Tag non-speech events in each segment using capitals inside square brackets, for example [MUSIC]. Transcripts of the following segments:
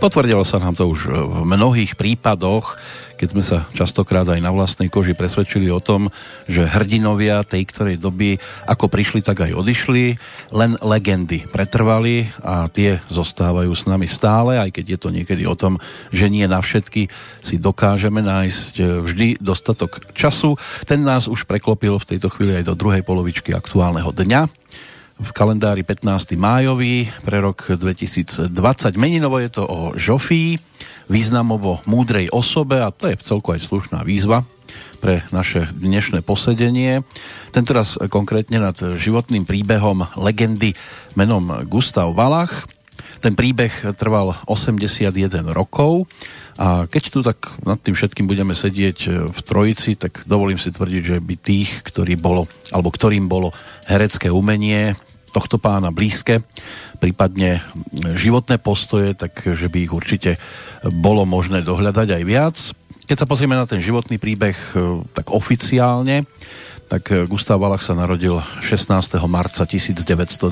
Potvrdilo sa nám to už v mnohých prípadoch, keď sme sa častokrát aj na vlastnej koži presvedčili o tom, že hrdinovia tej ktorej doby ako prišli, tak aj odišli, len legendy pretrvali a tie zostávajú s nami stále, aj keď je to niekedy o tom, že nie na všetky si dokážeme nájsť vždy dostatok času. Ten nás už preklopil v tejto chvíli aj do druhej polovičky aktuálneho dňa v kalendári 15. májový pre rok 2020. Meninovo je to o Žofii, významovo múdrej osobe a to je celko aj slušná výzva pre naše dnešné posedenie. Tentoraz konkrétne nad životným príbehom legendy menom Gustav Valach. Ten príbeh trval 81 rokov a keď tu tak nad tým všetkým budeme sedieť v trojici, tak dovolím si tvrdiť, že by tých, ktorý bolo, alebo ktorým bolo herecké umenie, tohto pána blízke, prípadne životné postoje, takže by ich určite bolo možné dohľadať aj viac. Keď sa pozrieme na ten životný príbeh e, tak oficiálne, tak Gustav Valach sa narodil 16. marca 1921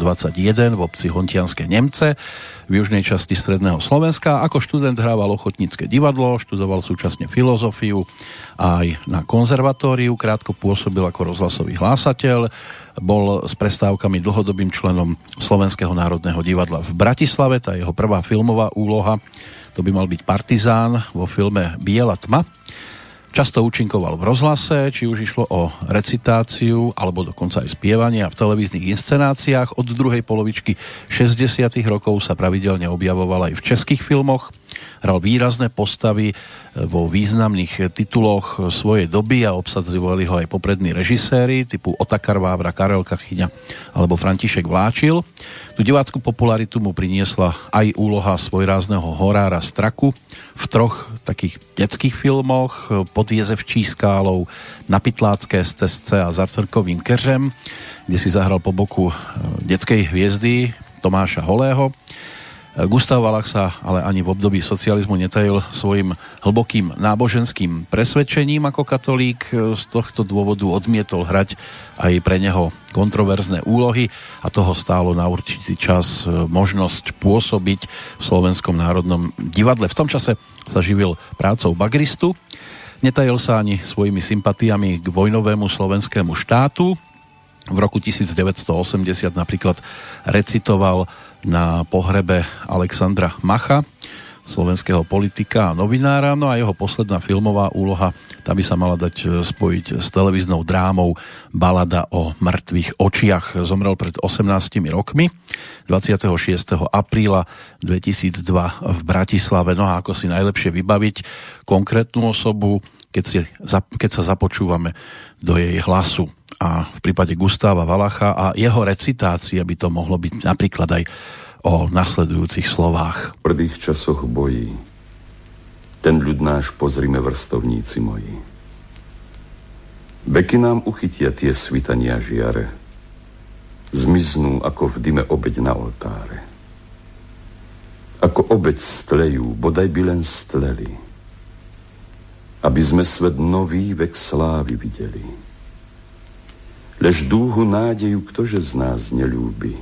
v obci Hontianske Nemce v južnej časti stredného Slovenska. Ako študent hrával ochotnícke divadlo, študoval súčasne filozofiu aj na konzervatóriu, krátko pôsobil ako rozhlasový hlásateľ, bol s prestávkami dlhodobým členom Slovenského národného divadla v Bratislave. Tá jeho prvá filmová úloha to by mal byť Partizán vo filme Biela tma. Často účinkoval v rozhlase, či už išlo o recitáciu alebo dokonca aj spievanie a v televíznych inscenáciách. Od druhej polovičky 60. rokov sa pravidelne objavoval aj v českých filmoch. Hral výrazné postavy vo významných tituloch svojej doby a obsadzovali ho aj poprední režiséri typu Otakar Vávra, Karel Kachyňa alebo František Vláčil. Tu divácku popularitu mu priniesla aj úloha svojrázneho horára Straku v troch takých detských filmoch Pod jezevčí skálou, Na Pytlácké stezce a Za crkovým keřem, kde si zahral po boku detskej hviezdy Tomáša Holého. Gustav Valach sa ale ani v období socializmu netajil svojim hlbokým náboženským presvedčením ako katolík. Z tohto dôvodu odmietol hrať aj pre neho kontroverzné úlohy a toho stálo na určitý čas e, možnosť pôsobiť v Slovenskom národnom divadle. V tom čase sa živil prácou bagristu. Netajil sa ani svojimi sympatiami k vojnovému slovenskému štátu. V roku 1980 napríklad recitoval na pohrebe Alexandra Macha, slovenského politika a novinára. No a jeho posledná filmová úloha, tá by sa mala dať e, spojiť s televíznou drámou Balada o mŕtvych očiach. Zomrel pred 18 rokmi, 26. apríla 2002 v Bratislave. No a ako si najlepšie vybaviť konkrétnu osobu, keď, si, keď sa započúvame do jej hlasu a v prípade Gustáva Valacha a jeho recitácia by to mohlo byť napríklad aj o nasledujúcich slovách. V prvých časoch bojí ten ľud náš pozrime vrstovníci moji. Veky nám uchytia tie svitania žiare, zmiznú ako v dyme obeď na oltáre. Ako obeď stlejú, bodaj by len stleli, aby sme svet nový vek slávy videli Lež dúhu nádeju ktože z nás nelúbi,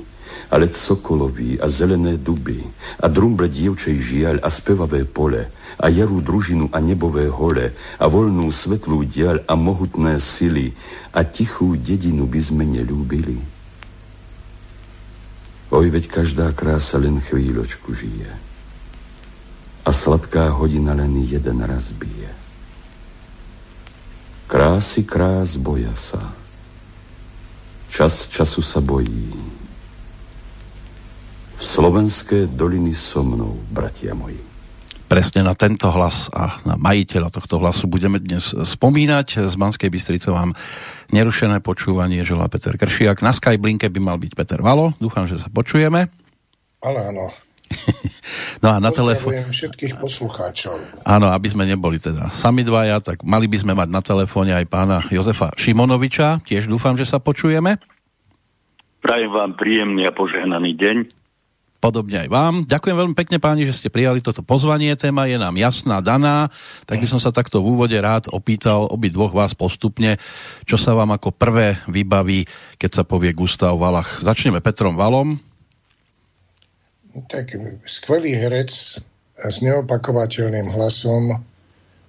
ale sokolový a zelené duby a drumble dievčej žiaľ a spevavé pole a jarú družinu a nebové hole a voľnú svetlú diaľ a mohutné sily a tichú dedinu by sme nelúbili. Oj, veď každá krása len chvíľočku žije a sladká hodina len jeden raz bije. Krásy krás boja sa, Čas času sa bojí. V slovenské doliny so mnou, bratia moji. Presne na tento hlas a na majiteľa tohto hlasu budeme dnes spomínať. Z Banskej Bystrice vám nerušené počúvanie želá Peter Kršiak. Na Skyblinke by mal byť Peter Valo. Dúfam, že sa počujeme. Ale áno. [LAUGHS] no a na telefóne... všetkých poslucháčov. Áno, aby sme neboli teda sami dvaja, tak mali by sme mať na telefóne aj pána Jozefa Šimonoviča. Tiež dúfam, že sa počujeme. Prajem vám príjemný a požehnaný deň. Podobne aj vám. Ďakujem veľmi pekne páni, že ste prijali toto pozvanie. Téma je nám jasná, daná. Tak by som sa takto v úvode rád opýtal obi dvoch vás postupne, čo sa vám ako prvé vybaví, keď sa povie Gustav Valach. Začneme Petrom Valom tak skvelý herec, s neopakovateľným hlasom,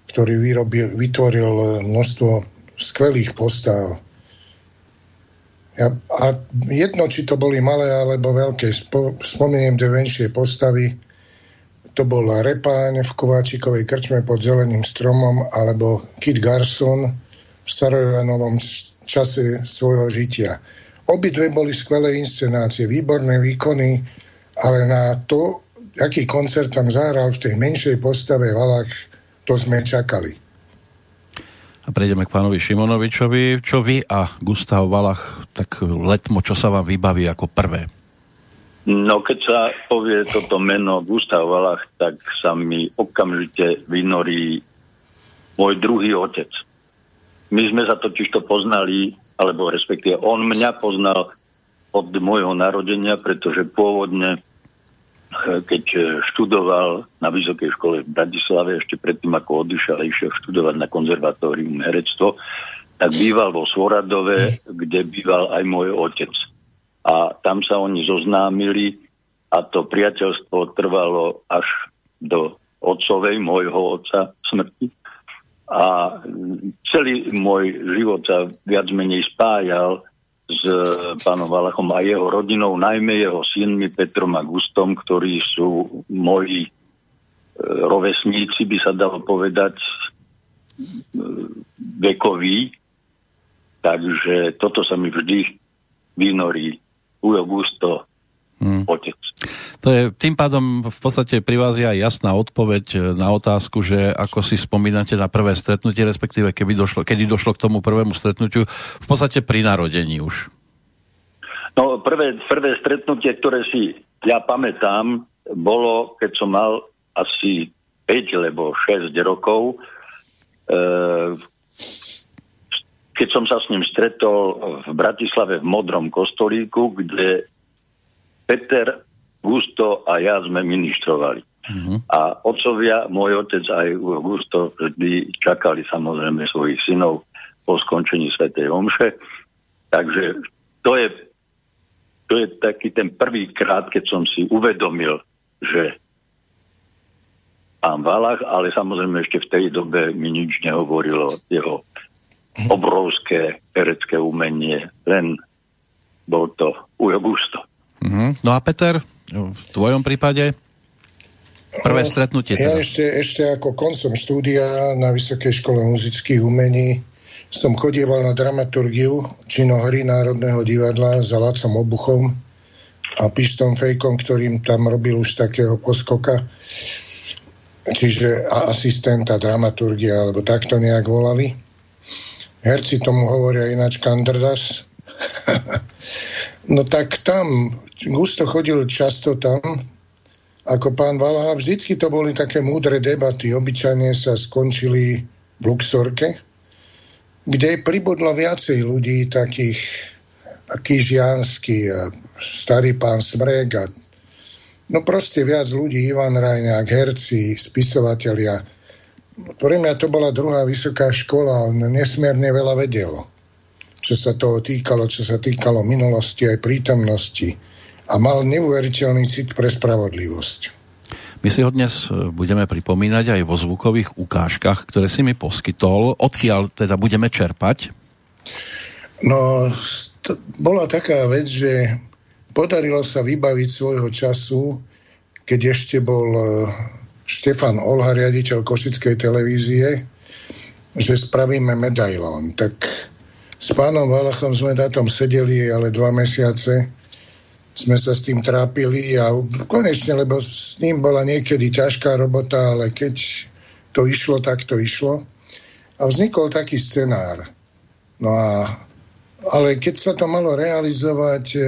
ktorý vyrobil, vytvoril množstvo skvelých postav. Ja, a jedno, či to boli malé alebo veľké, spo, spomeniem dve menšie postavy, to bol Repáň v Kováčikovej krčme pod zeleným stromom alebo Kit Garson v starojanovom čase svojho žitia. Obidve boli skvelé inscenácie, výborné výkony, ale na to, aký koncert tam zahral v tej menšej postave Valach, to sme čakali. A prejdeme k pánovi Šimonovičovi. Čo vy a Gustav Valach, tak letmo, čo sa vám vybaví ako prvé? No, keď sa povie toto meno Gustav Valach, tak sa mi okamžite vynorí môj druhý otec. My sme sa totiž to poznali, alebo respektíve on mňa poznal od môjho narodenia, pretože pôvodne keď e, študoval na Vysokej škole v Bratislave, ešte predtým ako odišiel, išiel študovať na konzervatórium herectvo, tak býval vo Svoradove, kde býval aj môj otec. A tam sa oni zoznámili a to priateľstvo trvalo až do otcovej, môjho otca, smrti. A celý môj život sa viac menej spájal s pánom Valachom a jeho rodinou, najmä jeho synmi Petrom a Gustom, ktorí sú moji e, rovesníci, by sa dalo povedať, e, vekoví. Takže toto sa mi vždy vynorí. Ujo Gusto, hmm. otec. To je, tým pádom v podstate pri vás je aj jasná odpoveď na otázku, že ako si spomínate na prvé stretnutie, respektíve keby došlo, kedy došlo k tomu prvému stretnutiu, v podstate pri narodení už. No, prvé, prvé stretnutie, ktoré si ja pamätám, bolo, keď som mal asi 5 alebo 6 rokov, e, keď som sa s ním stretol v Bratislave v Modrom kostolíku, kde Peter Gusto a ja sme ministrovali. Uh-huh. A otcovia, môj otec aj Gusto vždy čakali samozrejme svojich synov po skončení Svetej Omše. Takže to je, to je taký ten prvý krát, keď som si uvedomil, že pán Valach, ale samozrejme ešte v tej dobe mi nič nehovorilo jeho obrovské herecké umenie, len bol to Ujo Gusto. Uh-huh. No a Peter, v tvojom prípade? Prvé no, stretnutie. Ja teda. ešte, ešte ako koncom štúdia na Vysokej škole muzických umení som chodieval na dramaturgiu činohry Národného divadla za Lacom Obuchom a Pištom Fejkom, ktorým tam robil už takého poskoka. Čiže asistenta dramaturgia, alebo takto nejak volali. Herci tomu hovoria ináč kandrdas. [LAUGHS] no tak tam Gusto chodil často tam, ako pán Valaha. Vždycky to boli také múdre debaty. Obyčajne sa skončili v Luxorke, kde pribudlo viacej ľudí takých taký žiansky, starý pán Smrek a no proste viac ľudí, Ivan Rajňák, herci, spisovatelia. Pre mňa to bola druhá vysoká škola, on nesmierne veľa vedel, čo sa toho týkalo, čo sa týkalo minulosti aj prítomnosti a mal neuveriteľný cit pre spravodlivosť. My si ho dnes e, budeme pripomínať aj vo zvukových ukážkach, ktoré si mi poskytol. Odkiaľ teda budeme čerpať? No, to bola taká vec, že podarilo sa vybaviť svojho času, keď ešte bol e, Štefan Olha, riaditeľ Košickej televízie, že spravíme medailón. Tak s pánom Valachom sme na tom sedeli ale dva mesiace sme sa s tým trápili a konečne, lebo s ním bola niekedy ťažká robota, ale keď to išlo, tak to išlo. A vznikol taký scenár. No a, ale keď sa to malo realizovať, e,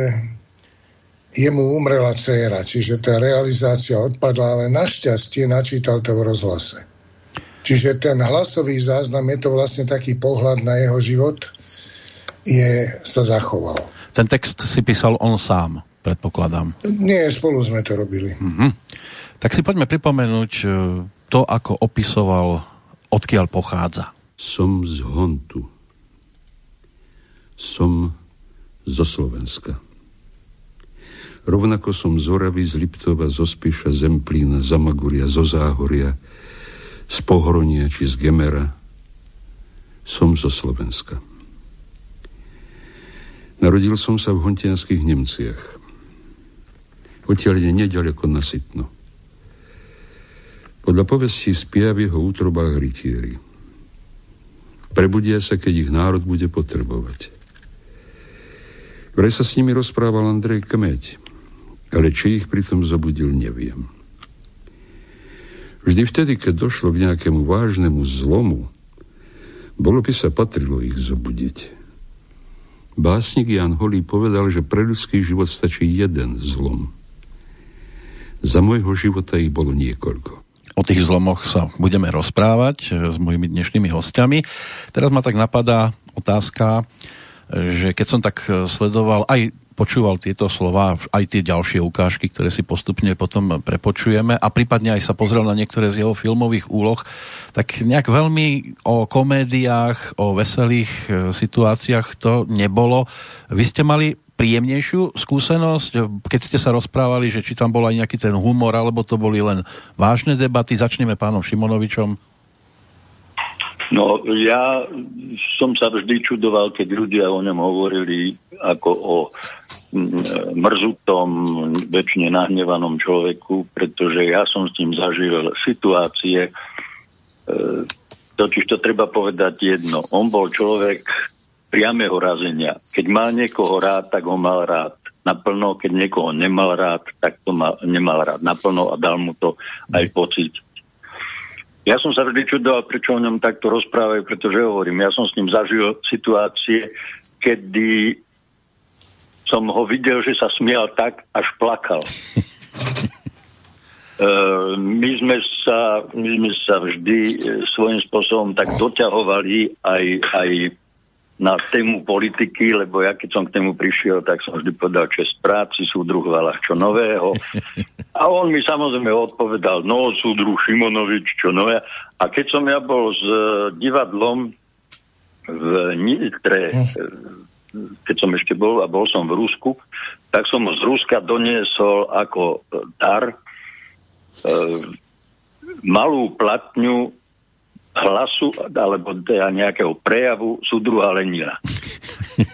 jemu umrela dcéra, čiže tá realizácia odpadla, ale našťastie načítal to v rozhlase. Čiže ten hlasový záznam, je to vlastne taký pohľad na jeho život, je, sa zachoval. Ten text si písal on sám predpokladám. Nie, spolu sme to robili. Uh-huh. Tak si poďme pripomenúť e, to, ako opisoval, odkiaľ pochádza. Som z Hontu. Som zo Slovenska. Rovnako som z Oravy, z Liptova, zo Spiša, Zemplína, Zamaguria, zo Záhoria, z Pohronia či z Gemera. Som zo Slovenska. Narodil som sa v hontianských Nemciach. Odtiaľ je nedaleko na Sitno. Podľa povesti spia v jeho útrobách rytieri. Prebudia sa, keď ich národ bude potrebovať. Vraj sa s nimi rozprával Andrej Kmeď, ale či ich pritom zobudil, neviem. Vždy vtedy, keď došlo k nejakému vážnemu zlomu, bolo by sa patrilo ich zobudiť. Básnik Jan Holý povedal, že pre ľudský život stačí jeden zlom. Za môjho života ich bolo niekoľko. O tých zlomoch sa budeme rozprávať eh, s mojimi dnešnými hostiami. Teraz ma tak napadá otázka, eh, že keď som tak eh, sledoval aj počúval tieto slova, aj tie ďalšie ukážky, ktoré si postupne potom prepočujeme a prípadne aj sa pozrel na niektoré z jeho filmových úloh, tak nejak veľmi o komédiách, o veselých situáciách to nebolo. Vy ste mali príjemnejšiu skúsenosť, keď ste sa rozprávali, že či tam bol aj nejaký ten humor, alebo to boli len vážne debaty. Začneme pánom Šimonovičom. No, ja som sa vždy čudoval, keď ľudia o ňom hovorili ako o mrzutom, väčšine nahnevanom človeku, pretože ja som s ním zažil situácie, e, totiž to treba povedať jedno. On bol človek priamého razenia. Keď mal niekoho rád, tak ho mal rád naplno, keď niekoho nemal rád, tak to mal, nemal rád naplno a dal mu to aj pocit. Ja som sa vždy čudoval, prečo o ňom takto rozprávajú, pretože hovorím, ja som s ním zažil situácie, kedy som ho videl, že sa smial tak, až plakal. Uh, [LAUGHS] my, sme sa, my sme sa vždy uh, svojím spôsobom tak doťahovali aj, aj na tému politiky, lebo ja keď som k tému prišiel, tak som vždy povedal, že z práci súdruh Valach, čo nového. A on mi samozrejme odpovedal, no súdruh Šimonovič, čo nové. A keď som ja bol s uh, divadlom v Nitre, hm keď som ešte bol a bol som v Rusku, tak som z Ruska doniesol ako e, dar e, malú platňu hlasu alebo teda nejakého prejavu súdruha Lenina.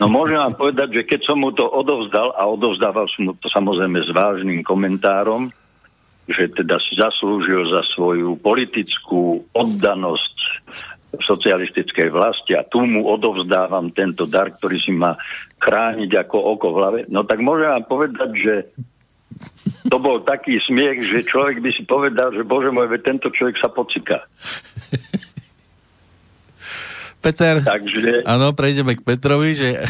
No môžem vám povedať, že keď som mu to odovzdal a odovzdával som mu to samozrejme s vážnym komentárom, že teda si zaslúžil za svoju politickú oddanosť socialistickej vlasti a tu mu odovzdávam tento dar, ktorý si má chrániť ako oko v hlave, no tak môžem vám povedať, že to bol taký smiech, že človek by si povedal, že bože môj, tento človek sa pocika. Peter, Takže... áno, prejdeme k Petrovi, že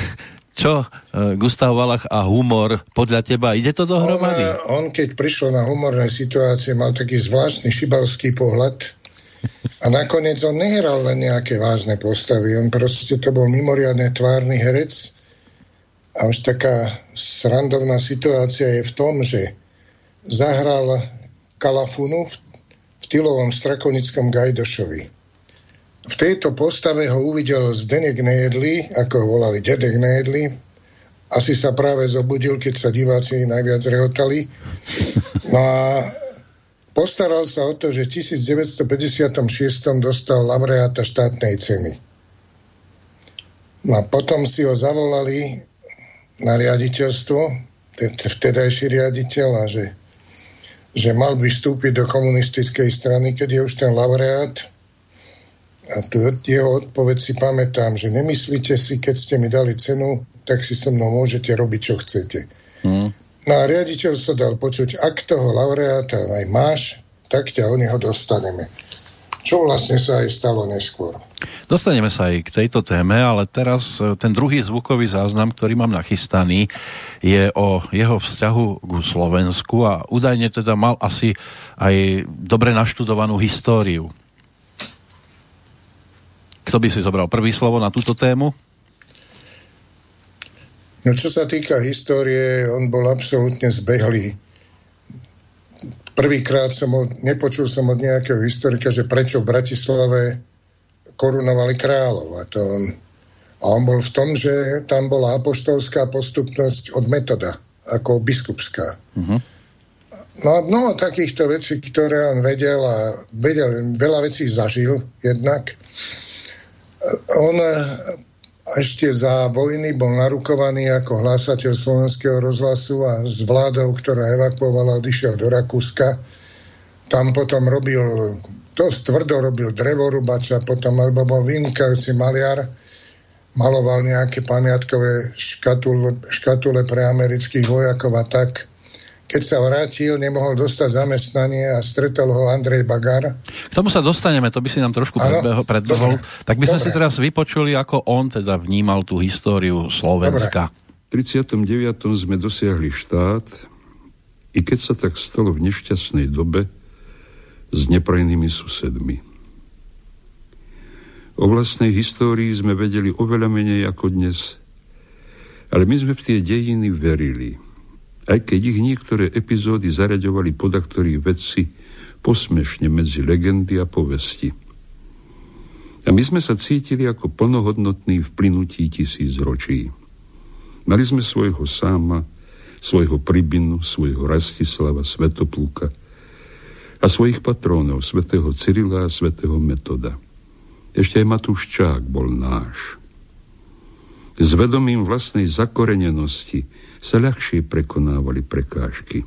čo, e, Gustav Valach a humor, podľa teba, ide to dohromady? On, e, on keď prišiel na humorné situácie, mal taký zvláštny šibalský pohľad, a nakoniec on nehral len nejaké vážne postavy, on proste to bol mimoriadne tvárny herec. A už taká srandovná situácia je v tom, že zahral Kalafunu v, v Tylovom strakonickom Gajdošovi. V tejto postave ho uvidel Zdenek Nejedli, ako ho volali Dedek Nejedli. Asi sa práve zobudil, keď sa diváci najviac rehotali. No a Postaral sa o to, že v 1956 dostal laureáta štátnej ceny. No a potom si ho zavolali na riaditeľstvo, vtedajší riaditeľ, a že, že mal by vstúpiť do komunistickej strany, keď je už ten laureát. A tu jeho odpoveď si pamätám, že nemyslíte si, keď ste mi dali cenu, tak si so mnou môžete robiť, čo chcete. Hmm. No a riaditeľ sa dal počuť, ak toho laureáta aj máš, tak ťa o neho dostaneme. Čo vlastne sa aj stalo neskôr. Dostaneme sa aj k tejto téme, ale teraz e, ten druhý zvukový záznam, ktorý mám nachystaný, je o jeho vzťahu k Slovensku a údajne teda mal asi aj dobre naštudovanú históriu. Kto by si zobral prvý slovo na túto tému? No čo sa týka histórie, on bol absolútne zbehlý. Prvýkrát som od, nepočul som od nejakého historika, že prečo v Bratislave korunovali kráľov. A, to a on bol v tom, že tam bola apoštolská postupnosť od metoda. ako biskupská. Uh-huh. No a mnoho takýchto vecí, ktoré on vedel a vedel, veľa vecí zažil jednak. On ešte za vojny bol narukovaný ako hlásateľ slovenského rozhlasu a s vládou, ktorá evakuovala, odišiel do Rakúska. Tam potom robil, dosť tvrdo robil drevorubača, potom alebo bol vynikajúci maliar, maloval nejaké pamiatkové škatule, škatule pre amerických vojakov a tak keď sa vrátil, nemohol dostať zamestnanie a stretol ho Andrej Bagar. K tomu sa dostaneme, to by si nám trošku ano? predbehol. Tak by sme Dobre. si teraz vypočuli, ako on teda vnímal tú históriu Slovenska. V 39. sme dosiahli štát, i keď sa tak stalo v nešťastnej dobe s neprajnými susedmi. O vlastnej histórii sme vedeli oveľa menej ako dnes, ale my sme v tie dejiny verili – aj keď ich niektoré epizódy zaraďovali podaktorí vedci posmešne medzi legendy a povesti. A my sme sa cítili ako plnohodnotní v plynutí tisíc ročí. Mali sme svojho sáma, svojho Pribinu, svojho Rastislava, Svetopluka a svojich patrónov, svätého Cyrila a svätého Metoda. Ešte aj Matúš Čák bol náš. S vedomím vlastnej zakorenenosti sa ľahšie prekonávali prekážky.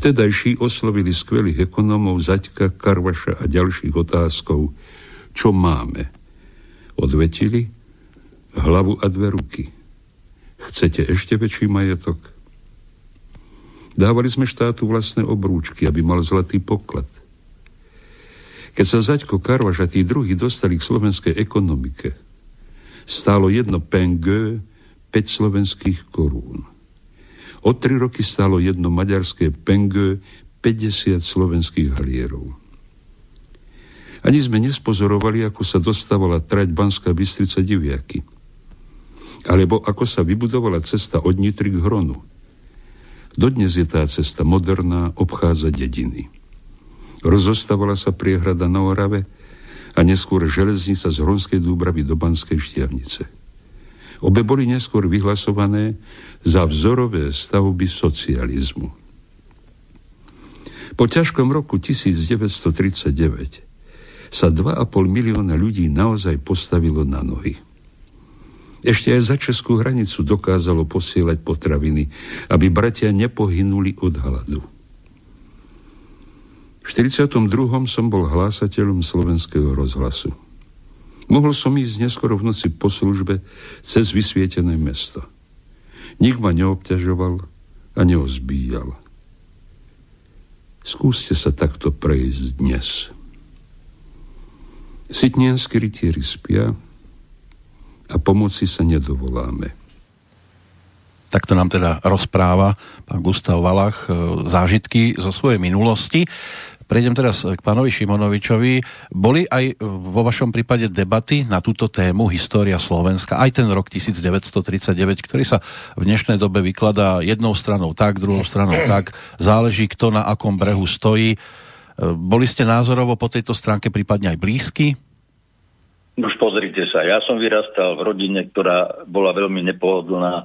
Vtedajší oslovili skvelých ekonómov Zaďka, Karvaša a ďalších otázkov, čo máme. Odvetili hlavu a dve ruky. Chcete ešte väčší majetok? Dávali sme štátu vlastné obrúčky, aby mal zlatý poklad. Keď sa Zaďko, Karvaš a tí druhí dostali k slovenskej ekonomike, stálo jedno penge 5 slovenských korún. O tri roky stalo jedno maďarské penge 50 slovenských halierov. Ani sme nespozorovali, ako sa dostávala trať Banská Bystrica Diviaky. Alebo ako sa vybudovala cesta od Nitry k Hronu. Dodnes je tá cesta moderná, obchádza dediny. Rozostávala sa priehrada na Orave a neskôr železnica z Hronskej Dúbravy do Banskej Štiavnice. Obe boli neskôr vyhlasované za vzorové stavby socializmu. Po ťažkom roku 1939 sa 2,5 milióna ľudí naozaj postavilo na nohy. Ešte aj za českú hranicu dokázalo posielať potraviny, aby bratia nepohynuli od hladu. V 42. som bol hlásateľom slovenského rozhlasu. Mohol som ísť neskoro v noci po službe cez vysvietené mesto. Nik ma neobťažoval a neozbíjal. Skúste sa takto prejsť dnes. Sitnianskí rytieri spia a pomoci sa nedovoláme. Takto nám teda rozpráva pán Gustav Valach e, zážitky zo svojej minulosti. Prejdem teraz k pánovi Šimonovičovi. Boli aj vo vašom prípade debaty na túto tému História Slovenska, aj ten rok 1939, ktorý sa v dnešnej dobe vykladá jednou stranou tak, druhou stranou tak, záleží kto na akom brehu stojí. Boli ste názorovo po tejto stránke prípadne aj blízky? Už pozrite sa, ja som vyrastal v rodine, ktorá bola veľmi nepohodlná e,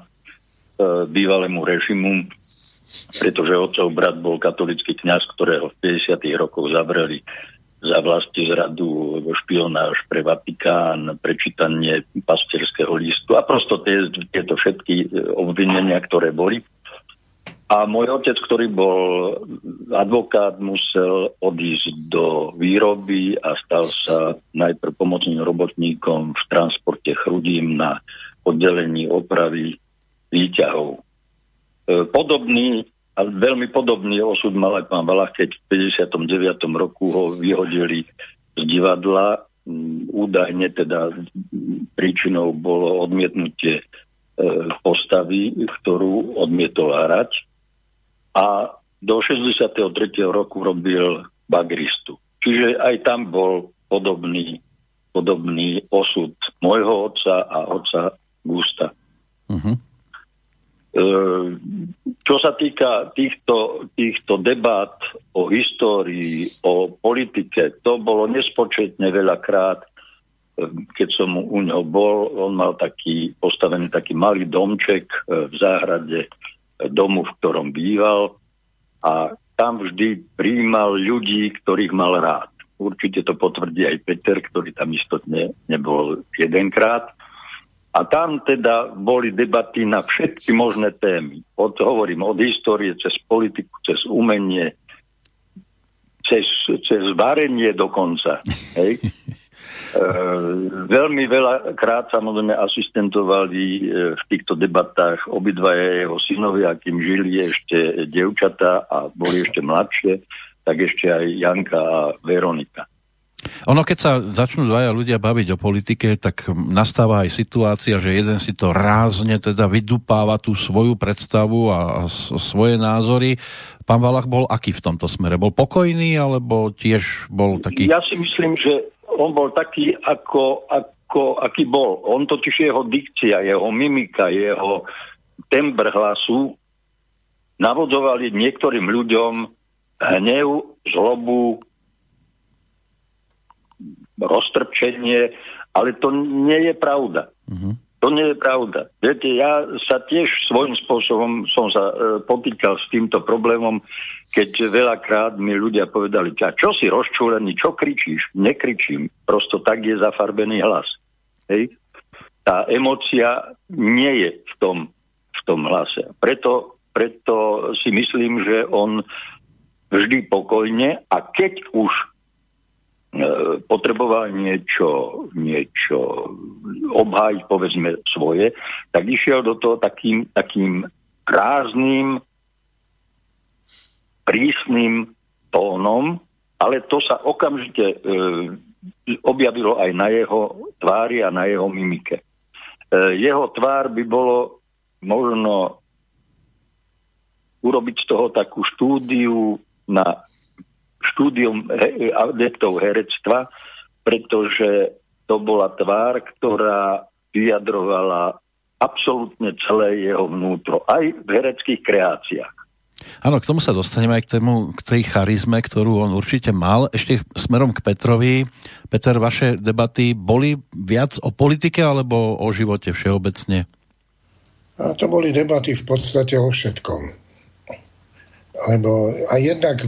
bývalému režimu pretože otcov brat bol katolický kňaz, ktorého v 50. rokoch zavreli za vlasti zradu, špionáž pre Vatikán, prečítanie pastierského listu a prosto tie, tieto všetky e, obvinenia, ktoré boli. A môj otec, ktorý bol advokát, musel odísť do výroby a stal sa najprv pomocným robotníkom v transporte chrudím na oddelení opravy výťahov. E, podobný veľmi podobný osud mal aj pán Valach, keď v 59. roku ho vyhodili z divadla. Mm, údajne teda príčinou bolo odmietnutie e, postavy, ktorú odmietol hrať. A do 63. roku robil bagristu. Čiže aj tam bol podobný, podobný osud môjho otca a otca Gusta. Uh-huh. Ehm, čo sa týka týchto, týchto debát o histórii, o politike, to bolo nespočetne veľakrát keď som u neho bol, on mal taký postavený taký malý domček e, v záhrade domu, v ktorom býval a tam vždy príjmal ľudí, ktorých mal rád. Určite to potvrdí aj Peter, ktorý tam istotne nebol jedenkrát. A tam teda boli debaty na všetky možné témy. Od, hovorím od histórie, cez politiku, cez umenie, cez, cez varenie dokonca. [LAUGHS] Hej. E, veľmi veľa krát samozrejme asistentovali e, v týchto debatách obidvaja jeho synovia, kým žili ešte devčata a boli ešte mladšie, tak ešte aj Janka a Veronika. Ono, keď sa začnú dvaja ľudia baviť o politike, tak nastáva aj situácia, že jeden si to rázne teda vydupáva tú svoju predstavu a, svoje názory. Pán Valach bol aký v tomto smere? Bol pokojný, alebo tiež bol taký... Ja si myslím, že on bol taký, ako, ako, aký bol. On totiž jeho dikcia, jeho mimika, jeho tembr hlasu navodzovali niektorým ľuďom hnev, zlobu, roztrpčenie, ale to nie je pravda. Mm-hmm. To nie je pravda. Viete, ja sa tiež svojím spôsobom som sa e, potýkal s týmto problémom, keď veľakrát mi ľudia povedali, a čo si rozčúlený, čo kričíš? Nekričím, prosto tak je zafarbený hlas. Hej? Tá emocia nie je v tom, v tom hlase. Preto, preto si myslím, že on vždy pokojne a keď už potreboval niečo, niečo obhájiť, povedzme, svoje, tak išiel do toho takým, takým rázným, prísnym tónom, ale to sa okamžite e, objavilo aj na jeho tvári a na jeho mimike. E, jeho tvár by bolo možno urobiť z toho takú štúdiu na štúdium adeptov herectva, pretože to bola tvár, ktorá vyjadrovala absolútne celé jeho vnútro, aj v hereckých kreáciách. Áno, k tomu sa dostaneme aj k, tému, k tej charizme, ktorú on určite mal. Ešte smerom k Petrovi. Peter, vaše debaty boli viac o politike alebo o živote všeobecne? A to boli debaty v podstate o všetkom. Lebo a jednak,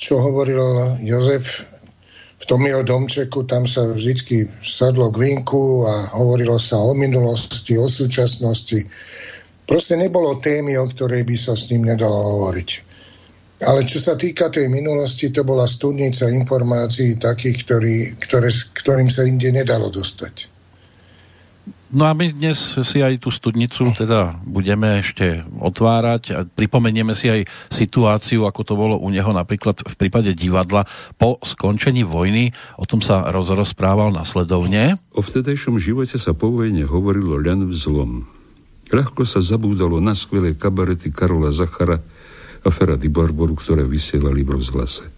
čo hovoril Jozef, v tom jeho domčeku, tam sa vždycky sadlo k vinku a hovorilo sa o minulosti, o súčasnosti. Proste nebolo témy, o ktorej by sa s ním nedalo hovoriť. Ale čo sa týka tej minulosti, to bola studnica informácií takých, ktorý, ktoré, ktorým sa inde nedalo dostať. No a my dnes si aj tú studnicu teda budeme ešte otvárať a pripomenieme si aj situáciu, ako to bolo u neho napríklad v prípade divadla po skončení vojny. O tom sa rozprával nasledovne. O vtedajšom živote sa po vojne hovorilo len vzlom. Ľahko sa zabúdalo na skvelé kabarety Karola Zachara a Ferady Barboru, ktoré vysielali v rozhlase.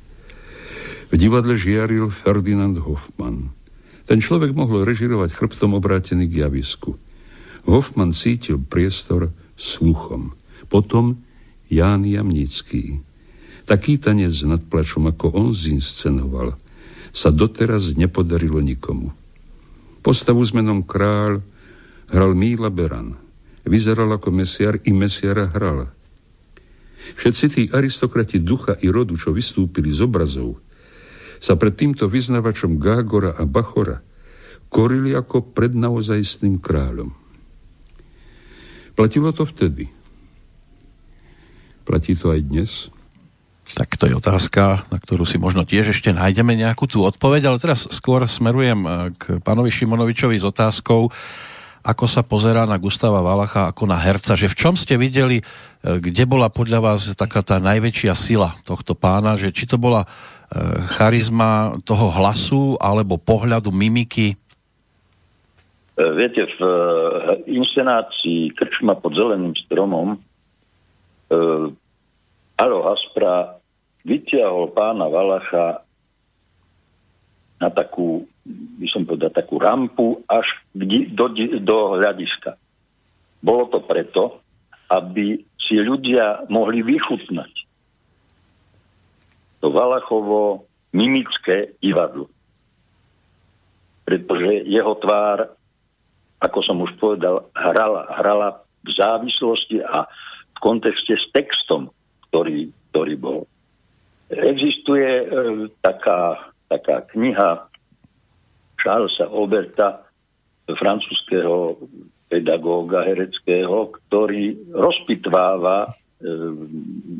V divadle žiaril Ferdinand Hoffmann – ten človek mohol režirovať chrbtom obrátený k javisku. Hoffman cítil priestor sluchom. Potom Ján Jamnický. Taký tanec nad plačom, ako on zinscenoval, sa doteraz nepodarilo nikomu. Postavu s menom Král hral Míla Beran. Vyzeral ako mesiar i mesiara hral. Všetci tí aristokrati ducha i rodu, čo vystúpili z obrazov, sa pred týmto vyznavačom Gágora a Bachora korili ako pred naozajstným kráľom. Platilo to vtedy. Platí to aj dnes. Tak to je otázka, na ktorú si možno tiež ešte nájdeme nejakú tú odpoveď, ale teraz skôr smerujem eh, k pánovi Šimonovičovi s otázkou, ako sa pozerá na Gustava Valacha ako na herca, že v čom ste videli, eh, kde bola podľa vás taká tá najväčšia sila tohto pána, že či to bola Eh, charizma toho hlasu alebo pohľadu mimiky? Eh, viete, v inscenácii Krčma pod zeleným stromom Alo Haspra vytiahol pána Valacha na takú, by som povedal, takú rampu až do, do hľadiska. Bolo to preto, aby si ľudia mohli vychutnať to Valachovo mimické divadlo. pretože jeho tvár, ako som už povedal, hrala, hrala v závislosti a v kontexte s textom, ktorý, ktorý bol. Existuje e, taká, taká kniha Charlesa Oberta, francúzského pedagóga hereckého, ktorý rozpitváva e,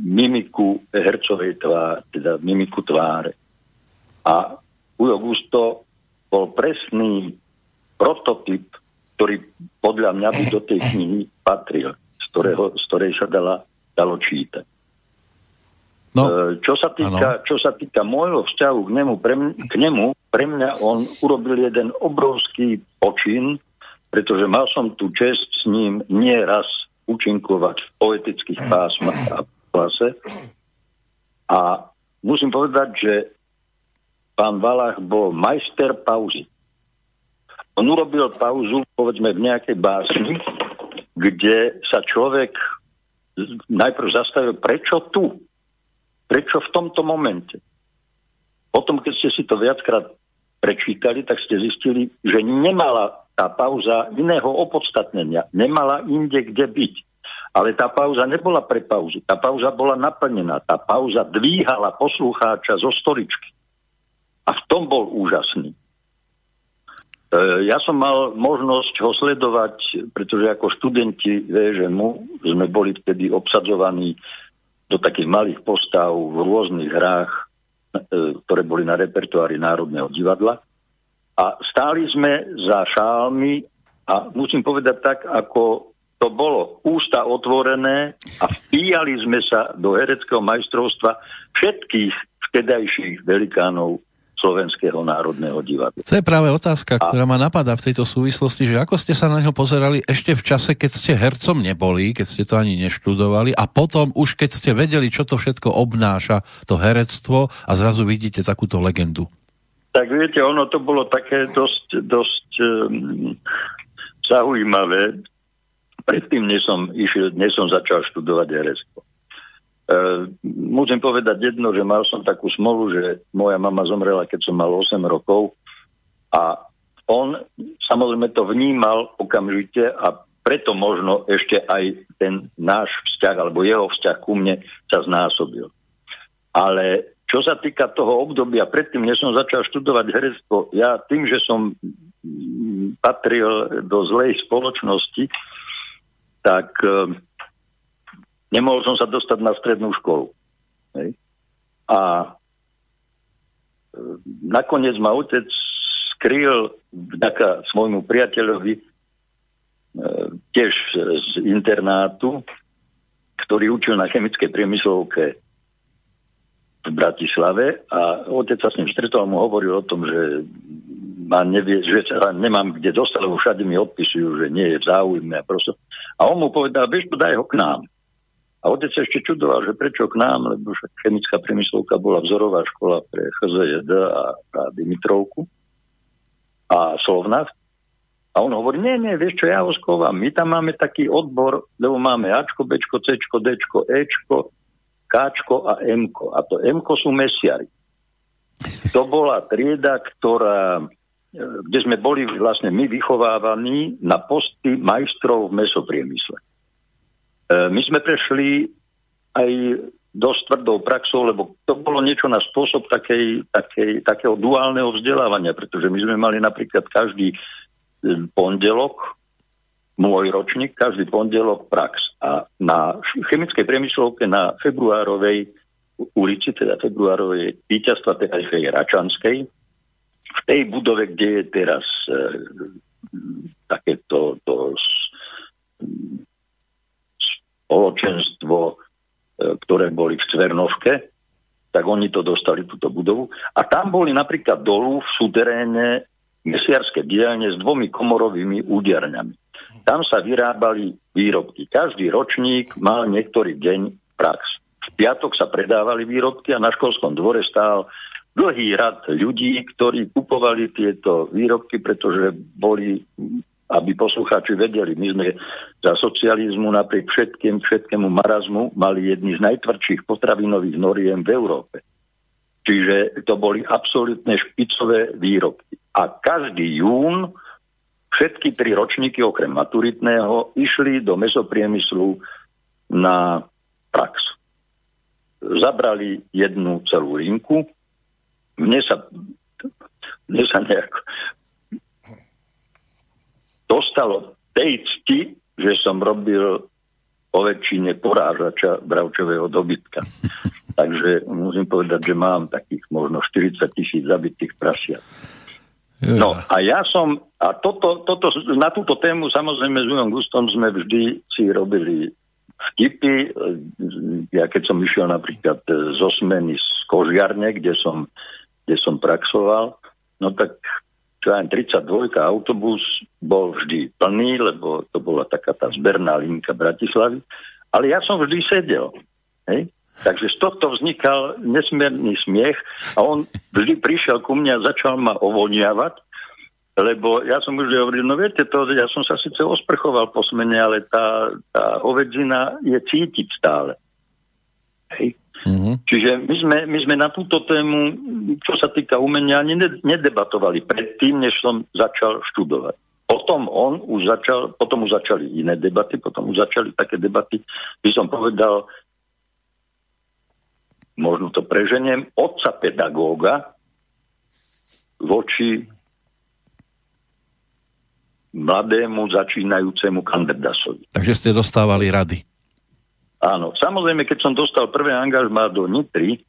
mimiku hercovej tváre, teda mimiku tváre. A Ujo Gusto bol presný prototyp, ktorý podľa mňa by do tej knihy patril, z, ktorého, z ktorej sa dala, dalo čítať. No, e, čo, sa týka, čo sa týka môjho vzťahu k nemu, pre, mňa, k nemu, pre mňa on urobil jeden obrovský počin, pretože mal som tu čest s ním nieraz účinkovať v poetických pásmach a klase. A musím povedať, že pán Valach bol majster pauzy. On urobil pauzu, povedzme, v nejakej básni, kde sa človek najprv zastavil, prečo tu? Prečo v tomto momente? Potom, keď ste si to viackrát prečítali, tak ste zistili, že nemala tá pauza iného opodstatnenia. Nemala inde kde byť. Ale tá pauza nebola pre pauzu. Tá pauza bola naplnená. Tá pauza dvíhala poslucháča zo stoličky. A v tom bol úžasný. E, ja som mal možnosť ho sledovať, pretože ako študenti VŽMu sme boli vtedy obsadzovaní do takých malých postav v rôznych hrách, e, ktoré boli na repertoári Národného divadla. A stáli sme za šálmi a musím povedať tak, ako to bolo ústa otvorené a vpíjali sme sa do hereckého majstrovstva všetkých vtedajších velikánov Slovenského národného divadla. To je práve otázka, ktorá ma napadá v tejto súvislosti, že ako ste sa na neho pozerali ešte v čase, keď ste hercom neboli, keď ste to ani neštudovali a potom už keď ste vedeli, čo to všetko obnáša, to herectvo a zrazu vidíte takúto legendu. Tak viete, ono to bolo také dosť, dosť um, zaujímavé. Predtým, než som, išiel, než som začal študovať herectvo. Uh, musím povedať jedno, že mal som takú smolu, že moja mama zomrela, keď som mal 8 rokov a on samozrejme to vnímal okamžite a preto možno ešte aj ten náš vzťah alebo jeho vzťah ku mne sa znásobil. Ale čo sa týka toho obdobia, predtým, než som začal študovať herectvo, ja tým, že som patril do zlej spoločnosti, tak e, nemohol som sa dostať na strednú školu. Hej. A e, nakoniec ma otec skryl vďaka svojmu priateľovi e, tiež z internátu, ktorý učil na chemickej priemyslovke v Bratislave a otec sa s ním stretol a mu hovoril o tom, že ma nevie, že sa nemám kde dostať, lebo všade mi odpisujú, že nie je v záujme a prosto. A on mu povedal, to daj ho k nám. A otec sa ešte čudoval, že prečo k nám, lebo chemická priemyslovka bola vzorová škola pre HZJD a, a Dimitrovku a Slovnaft. A on hovorí, nie, nie, vieš čo, ja ho schovám. My tam máme taký odbor, lebo máme Ačko, Bčko, Cčko, Dčko, Ečko, Kčko a Mko. A to Mko sú mesiari. To bola trieda, ktorá, e, kde sme boli vlastne my vychovávaní na posty majstrov v mesopriemysle. E, my sme prešli aj dosť tvrdou praxou, lebo to bolo niečo na spôsob takej, takej, takého duálneho vzdelávania, pretože my sme mali napríklad každý e, pondelok môj ročník, každý pondelok prax. A na chemickej priemyslovke na februárovej ulici, teda februárovej víťazstva tej Račanskej, v tej budove, kde je teraz e, takéto to spoločenstvo, e, ktoré boli v Cvernovke, tak oni to dostali, túto budovu. A tam boli napríklad dolu v súteréne mesiarské dielne s dvomi komorovými úderňami. Tam sa vyrábali výrobky. Každý ročník mal niektorý deň prax. V piatok sa predávali výrobky a na školskom dvore stál dlhý rad ľudí, ktorí kupovali tieto výrobky, pretože boli, aby poslucháči vedeli, my sme za socializmu napriek všetkým, všetkému marazmu mali jedny z najtvrdších potravinových noriem v Európe. Čiže to boli absolútne špicové výrobky. A každý jún všetky tri ročníky okrem maturitného išli do mesopriemyslu na prax. Zabrali jednu celú linku. Mne sa, mne sa nejak dostalo tej cti, že som robil po väčšine porážača bravčového dobytka. [LAUGHS] Takže musím povedať, že mám takých možno 40 tisíc zabitých prasiat. No a ja som, a toto, toto, na túto tému samozrejme s Ujom Gustom sme vždy si robili vtipy. Ja keď som išiel napríklad z osmeny z Kožiarne, kde som, kde som praxoval, no tak čo aj 32 autobus bol vždy plný, lebo to bola taká tá zberná linka Bratislavy, ale ja som vždy sedel. Hej? Takže z tohto vznikal nesmierný smiech a on vždy prišiel ku mne a začal ma ovoniavať, lebo ja som už hovoril, no viete to, ja som sa síce osprchoval po smene, ale tá, tá hovedzina je cítiť stále. Hej. Mm-hmm. Čiže my sme, my sme na túto tému, čo sa týka umenia, ani nedebatovali predtým, než som začal študovať. Potom on už začal, potom už začali iné debaty, potom už začali také debaty, by som povedal, možno to preženiem, otca pedagóga voči mladému začínajúcemu kandidásovi. Takže ste dostávali rady. Áno, samozrejme, keď som dostal prvé angažmá do Nitry,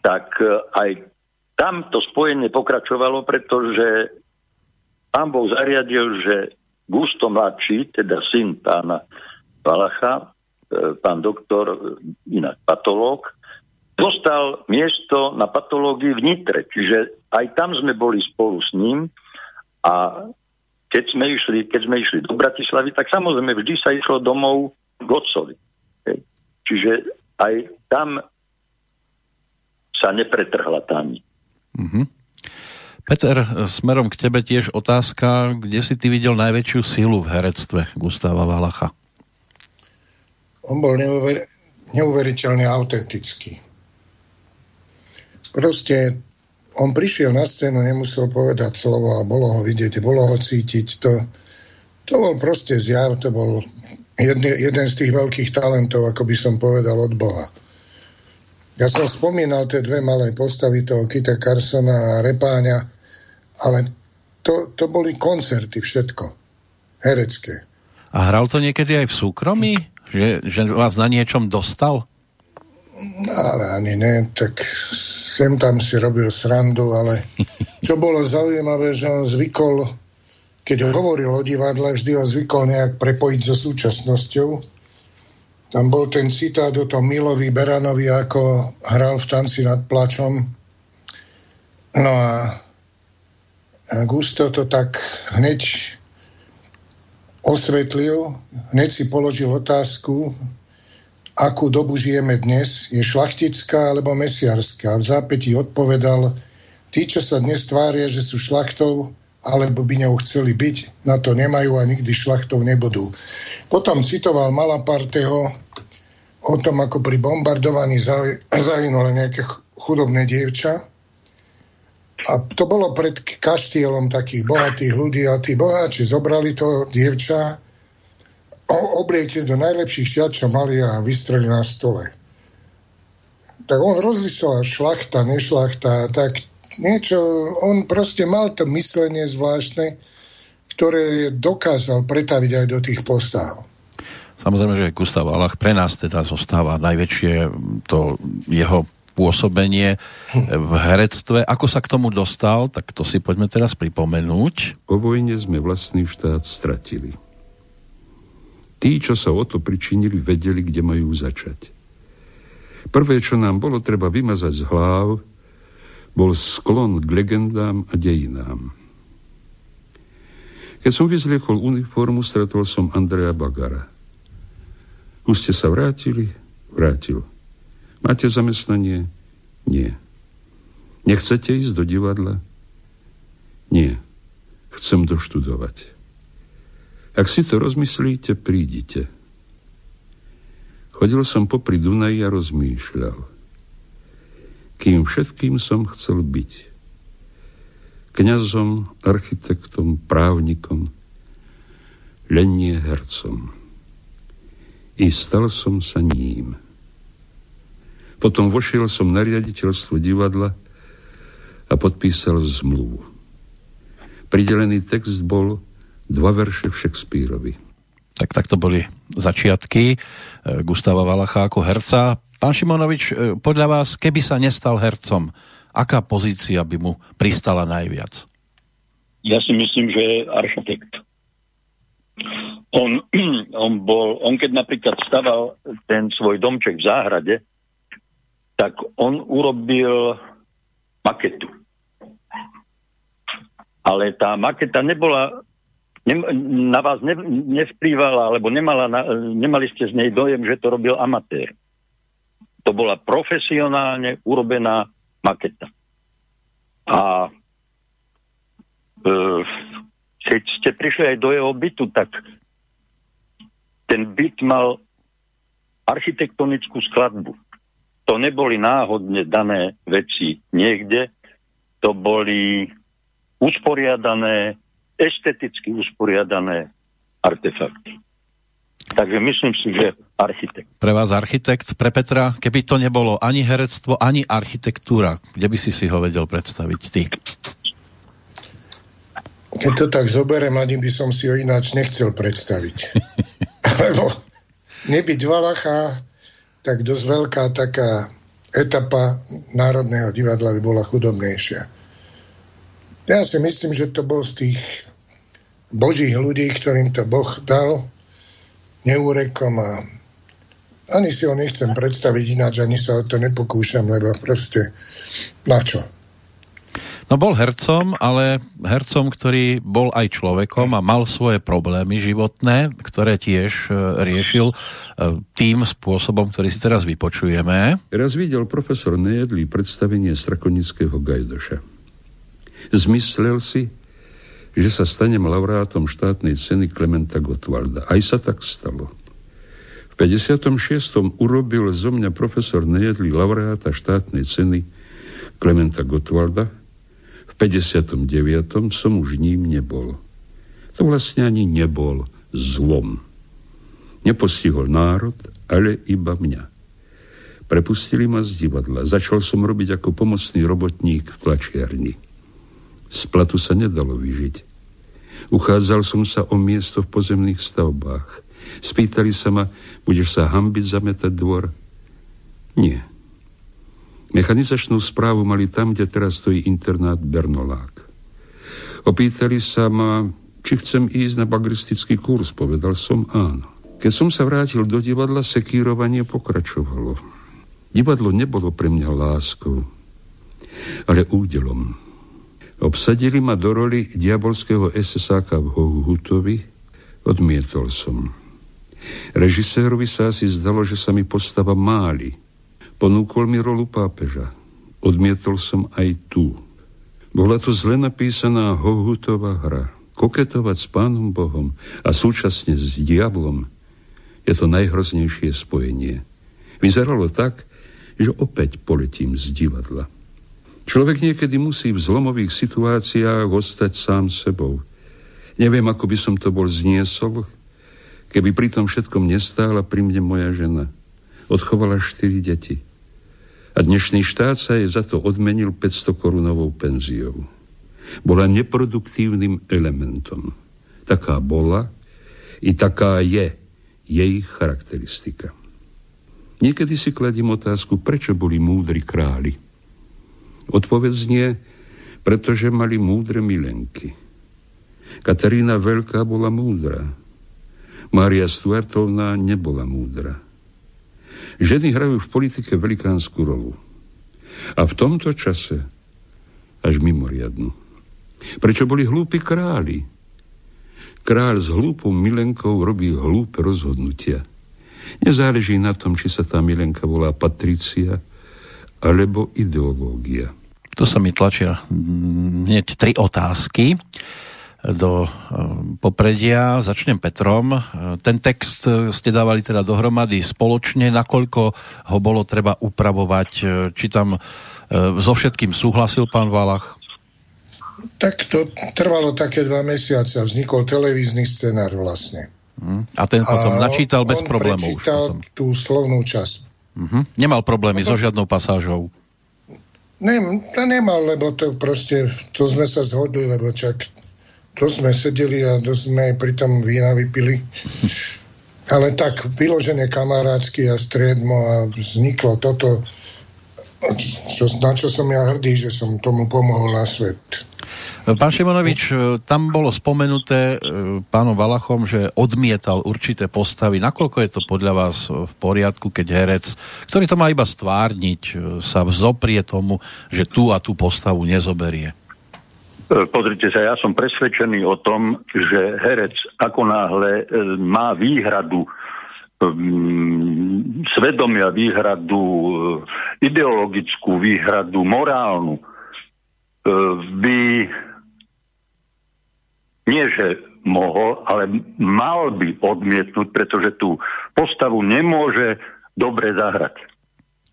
tak e, aj tam to spojenie pokračovalo, pretože pán Boh zariadil, že Gusto mladší, teda syn pána Balacha, e, pán doktor, inak patológ, dostal miesto na patológii v Nitre. Čiže aj tam sme boli spolu s ním a keď sme išli, keď sme išli do Bratislavy, tak samozrejme vždy sa išlo domov k otcovi. Čiže aj tam sa nepretrhla tá mm-hmm. Peter, smerom k tebe tiež otázka, kde si ty videl najväčšiu silu v herectve Gustáva Valacha? On bol neuver- neuveriteľne autentický. Proste on prišiel na scénu, nemusel povedať slovo a bolo ho vidieť, bolo ho cítiť. To, to bol proste zjav, to bol jedne, jeden z tých veľkých talentov, ako by som povedal, od Boha. Ja som spomínal tie dve malé postavy toho Kita Carsona a Repáňa, ale to, to boli koncerty všetko, herecké. A hral to niekedy aj v súkromí? Že, že vás na niečom dostal? Ale ani ne, tak sem tam si robil srandu, ale [LAUGHS] čo bolo zaujímavé, že on zvykol, keď hovoril o divadle, vždy ho zvykol nejak prepojiť so súčasnosťou. Tam bol ten citát o tom Milovi Beranovi, ako hral v tanci nad plačom. No a Gusto to tak hneď osvetlil, hneď si položil otázku, akú dobu žijeme dnes, je šlachtická alebo mesiarská. V zápätí odpovedal, tí, čo sa dnes tvária, že sú šlachtou, alebo by ňou chceli byť, na to nemajú a nikdy šlachtov nebudú. Potom citoval Malaparteho o tom, ako pri bombardovaní zahynulo nejaké chudobné dievča. A to bolo pred kaštielom takých bohatých ľudí a tí boháči zobrali to dievča obliekli do najlepších šiat, čo mali a vystreli na stole. Tak on rozlišoval šlachta, nešlachta, tak niečo, on proste mal to myslenie zvláštne, ktoré dokázal pretaviť aj do tých postáv. Samozrejme, že Gustav Alach pre nás teda zostáva najväčšie to jeho pôsobenie v herectve. Ako sa k tomu dostal, tak to si poďme teraz pripomenúť. Po vojne sme vlastný štát stratili. Tí, čo sa o to pričinili, vedeli, kde majú začať. Prvé, čo nám bolo treba vymazať z hlav, bol sklon k legendám a dejinám. Keď som vyzliekol uniformu, stretol som Andreja Bagara. Už ste sa vrátili? Vrátil. Máte zamestnanie? Nie. Nechcete ísť do divadla? Nie. Chcem doštudovať. Ak si to rozmyslíte, prídite. Chodil som popri Dunaji a rozmýšľal. Kým všetkým som chcel byť. Kňazom, architektom, právnikom, len nie hercom. I stal som sa ním. Potom vošiel som na riaditeľstvo divadla a podpísal zmluvu. Pridelený text bol dva verše v Shakespeareovi. Tak takto boli začiatky e, Gustava Valacha ako herca. Pán Šimonovič, e, podľa vás, keby sa nestal hercom, aká pozícia by mu pristala najviac? Ja si myslím, že architekt. On, [CLEARS THROAT] on, bol, on keď napríklad staval ten svoj domček v záhrade, tak on urobil maketu. Ale tá maketa nebola, ne, na vás ne, nevplývala, alebo nemala, nemali ste z nej dojem, že to robil amatér. To bola profesionálne urobená maketa. A e, keď ste prišli aj do jeho bytu, tak ten byt mal architektonickú skladbu. To neboli náhodne dané veci niekde, to boli usporiadané, esteticky usporiadané artefakty. Takže myslím si, že architekt. Pre vás architekt, pre Petra, keby to nebolo ani herectvo, ani architektúra, kde by si si ho vedel predstaviť ty? Keď to tak zoberiem, ani by som si ho ináč nechcel predstaviť. [LAUGHS] Lebo nebyť Valacha, tak dosť veľká taká etapa Národného divadla by bola chudobnejšia. Ja si myslím, že to bol z tých božích ľudí, ktorým to Boh dal, neúrekom a ani si ho nechcem predstaviť ináč, ani sa o to nepokúšam, lebo proste na čo? No bol hercom, ale hercom, ktorý bol aj človekom a mal svoje problémy životné, ktoré tiež e, riešil e, tým spôsobom, ktorý si teraz vypočujeme. Raz videl profesor Nejedlý predstavenie Strakonického Gajdoša. Zmyslel si, že sa stanem laureátom štátnej ceny Klementa Gottwalda. Aj sa tak stalo. V 56. urobil zo mňa profesor Nejedli laureáta štátnej ceny Klementa Gottwalda. V 59. som už ním nebol. To vlastne ani nebol zlom. Nepostihol národ, ale iba mňa. Prepustili ma z divadla. Začal som robiť ako pomocný robotník v tlačiarni. Z platu sa nedalo vyžiť. Uchádzal som sa o miesto v pozemných stavbách. Spýtali sa ma, budeš sa hambiť zametať dvor? Nie. Mechanizačnú správu mali tam, kde teraz stojí internát Bernolák. Opýtali sa ma, či chcem ísť na bagristický kurz. Povedal som áno. Keď som sa vrátil do divadla, sekírovanie pokračovalo. Divadlo nebolo pre mňa láskou, ale údelom. Obsadili ma do roli diabolského SSáka v Hohutovi, odmietol som. Režisérovi sa asi zdalo, že sa mi postava máli. Ponúkol mi rolu pápeža. Odmietol som aj tu. Bola to zle napísaná Hohutová hra. Koketovať s Pánom Bohom a súčasne s diablom je to najhroznejšie spojenie. Vyzeralo tak, že opäť poletím z divadla. Človek niekedy musí v zlomových situáciách ostať sám sebou. Neviem, ako by som to bol zniesol, keby pri tom všetkom nestála pri mne moja žena. Odchovala štyri deti. A dnešný štát sa jej za to odmenil 500 korunovou penziou. Bola neproduktívnym elementom. Taká bola i taká je jej charakteristika. Niekedy si kladím otázku, prečo boli múdri králi. Odpoveď znie, pretože mali múdre milenky. Katarína Veľká bola múdra. Mária Stuartovná nebola múdra. Ženy hrajú v politike velikánsku rolu. A v tomto čase až mimoriadnu. Prečo boli hlúpi králi? Kráľ s hlúpou milenkou robí hlúpe rozhodnutia. Nezáleží na tom, či sa tá milenka volá Patricia, alebo ideológia? Tu sa mi tlačia hneď tri otázky do eh, popredia. Začnem Petrom. Eh, ten text ste dávali teda dohromady spoločne, nakoľko ho bolo treba upravovať, eh, či tam so všetkým súhlasil pán Valach? Tak to trvalo také dva mesiace a vznikol televízny scenár vlastne. Hmm. A ten potom a načítal bez problémov. On tú slovnú časť. Uh-huh. Nemal problémy no, so žiadnou pasážou. Ne, to nemal, lebo to proste, to sme sa zhodli, lebo čak to sme sedeli a to sme pri tom vína vypili. [LAUGHS] Ale tak vyložené kamarádsky a striedmo a vzniklo toto, čo, na čo som ja hrdý, že som tomu pomohol na svet. Pán Šimonovič, tam bolo spomenuté e, pánom Valachom, že odmietal určité postavy. Nakoľko je to podľa vás v poriadku, keď herec, ktorý to má iba stvárniť, e, sa vzoprie tomu, že tú a tú postavu nezoberie? E, pozrite sa, ja som presvedčený o tom, že herec ako náhle e, má výhradu svedomia výhradu, e, ideologickú výhradu, morálnu, by nie, že mohol, ale mal by odmietnúť, pretože tú postavu nemôže dobre zahrať.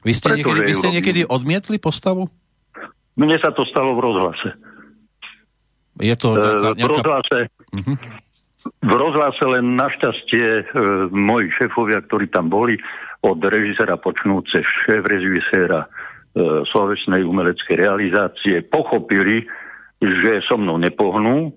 Vy ste, niekedy, vy ste niekedy odmietli postavu? Mne sa to stalo v rozhlase. Je to nejaká, nejaká... V rozhlase, uh-huh. v rozhlase len našťastie e, moji šéfovia, ktorí tam boli, od režisera počnúce šéf režiséra e, slovesnej umeleckej realizácie, pochopili, že so mnou nepohnú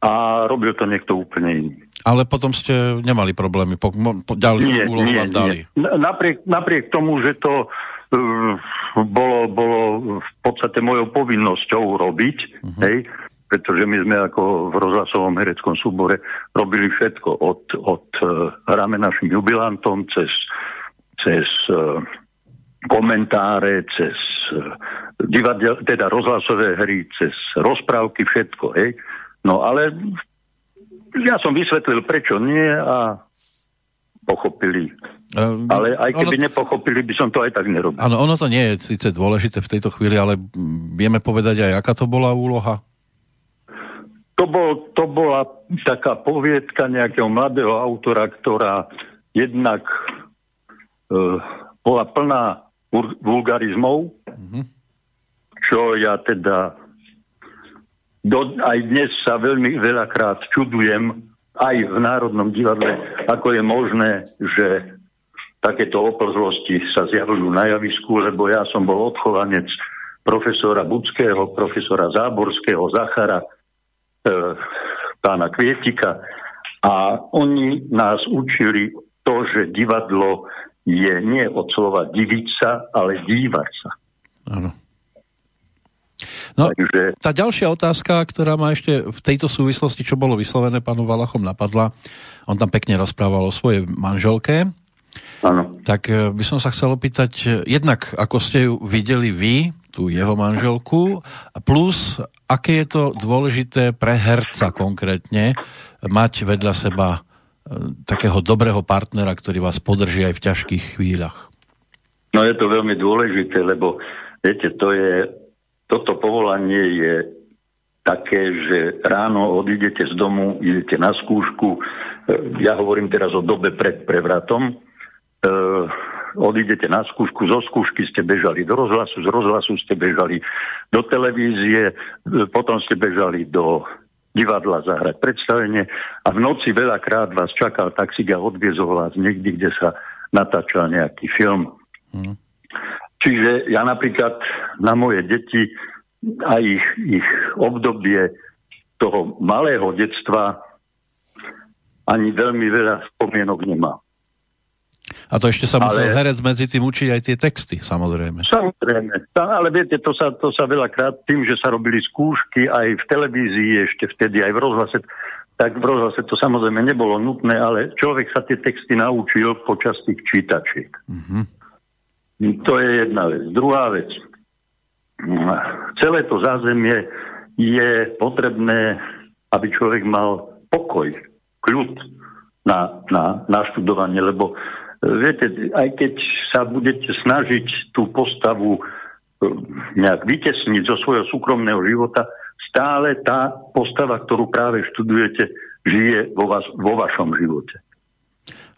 a robil to niekto úplne iný. Ale potom ste nemali problémy, po, po ďalšiu úlohu vám dali. Nie. Napriek, napriek tomu, že to uh, bolo, bolo v podstate mojou povinnosťou robiť, uh-huh. hej, pretože my sme ako v rozhlasovom hereckom súbore robili všetko od, od uh, hráme našim jubilantom cez, cez uh, komentáre, cez uh, divadel, teda rozhlasové hry, cez rozprávky, všetko. Hej. No ale ja som vysvetlil, prečo nie a pochopili. Um, ale aj keby ono, nepochopili, by som to aj tak nerobil. Áno, ono to nie je síce dôležité v tejto chvíli, ale vieme povedať aj, aká to bola úloha? To, bol, to bola taká poviedka nejakého mladého autora, ktorá jednak e, bola plná vulgarizmov, mm-hmm. čo ja teda do, aj dnes sa veľmi veľakrát čudujem, aj v Národnom divadle, ako je možné, že takéto oplzlosti sa zjavujú na javisku, lebo ja som bol odchovanec profesora Budského, profesora Záborského, Zachara, pána Kvietika a oni nás učili to, že divadlo je nie od slova diviť sa, ale dívať sa. Áno. No, Takže... tá ďalšia otázka, ktorá ma ešte v tejto súvislosti, čo bolo vyslovené pánu Valachom, napadla. On tam pekne rozprával o svojej manželke. Áno. Tak e, by som sa chcel opýtať, e, jednak ako ste ju videli vy, tú jeho manželku, plus aké je to dôležité pre herca konkrétne mať vedľa seba e, takého dobrého partnera, ktorý vás podrží aj v ťažkých chvíľach? No je to veľmi dôležité, lebo viete, to je, toto povolanie je také, že ráno odídete z domu, idete na skúšku, e, ja hovorím teraz o dobe pred prevratom, e, odídete na skúšku, zo skúšky ste bežali do rozhlasu, z rozhlasu ste bežali do televízie, potom ste bežali do divadla zahrať predstavenie a v noci veľakrát vás čakal taxík a odviezol vás niekde, kde sa natáčal nejaký film. Hmm. Čiže ja napríklad na moje deti a ich, ich obdobie toho malého detstva ani veľmi veľa spomienok nemám. A to ešte sa musel ale... herec medzi tým učiť aj tie texty, samozrejme. Samozrejme. Ale viete, to sa, to sa veľakrát tým, že sa robili skúšky aj v televízii, ešte vtedy aj v rozhlase, tak v rozhlase to samozrejme nebolo nutné, ale človek sa tie texty naučil počas tých čítačiek. Mm-hmm. To je jedna vec. Druhá vec. Celé to zázemie je potrebné, aby človek mal pokoj, kľud na, na, na študovanie, lebo viete, aj keď sa budete snažiť tú postavu e, nejak vytesniť zo svojho súkromného života, stále tá postava, ktorú práve študujete, žije vo, vás, vo vašom živote.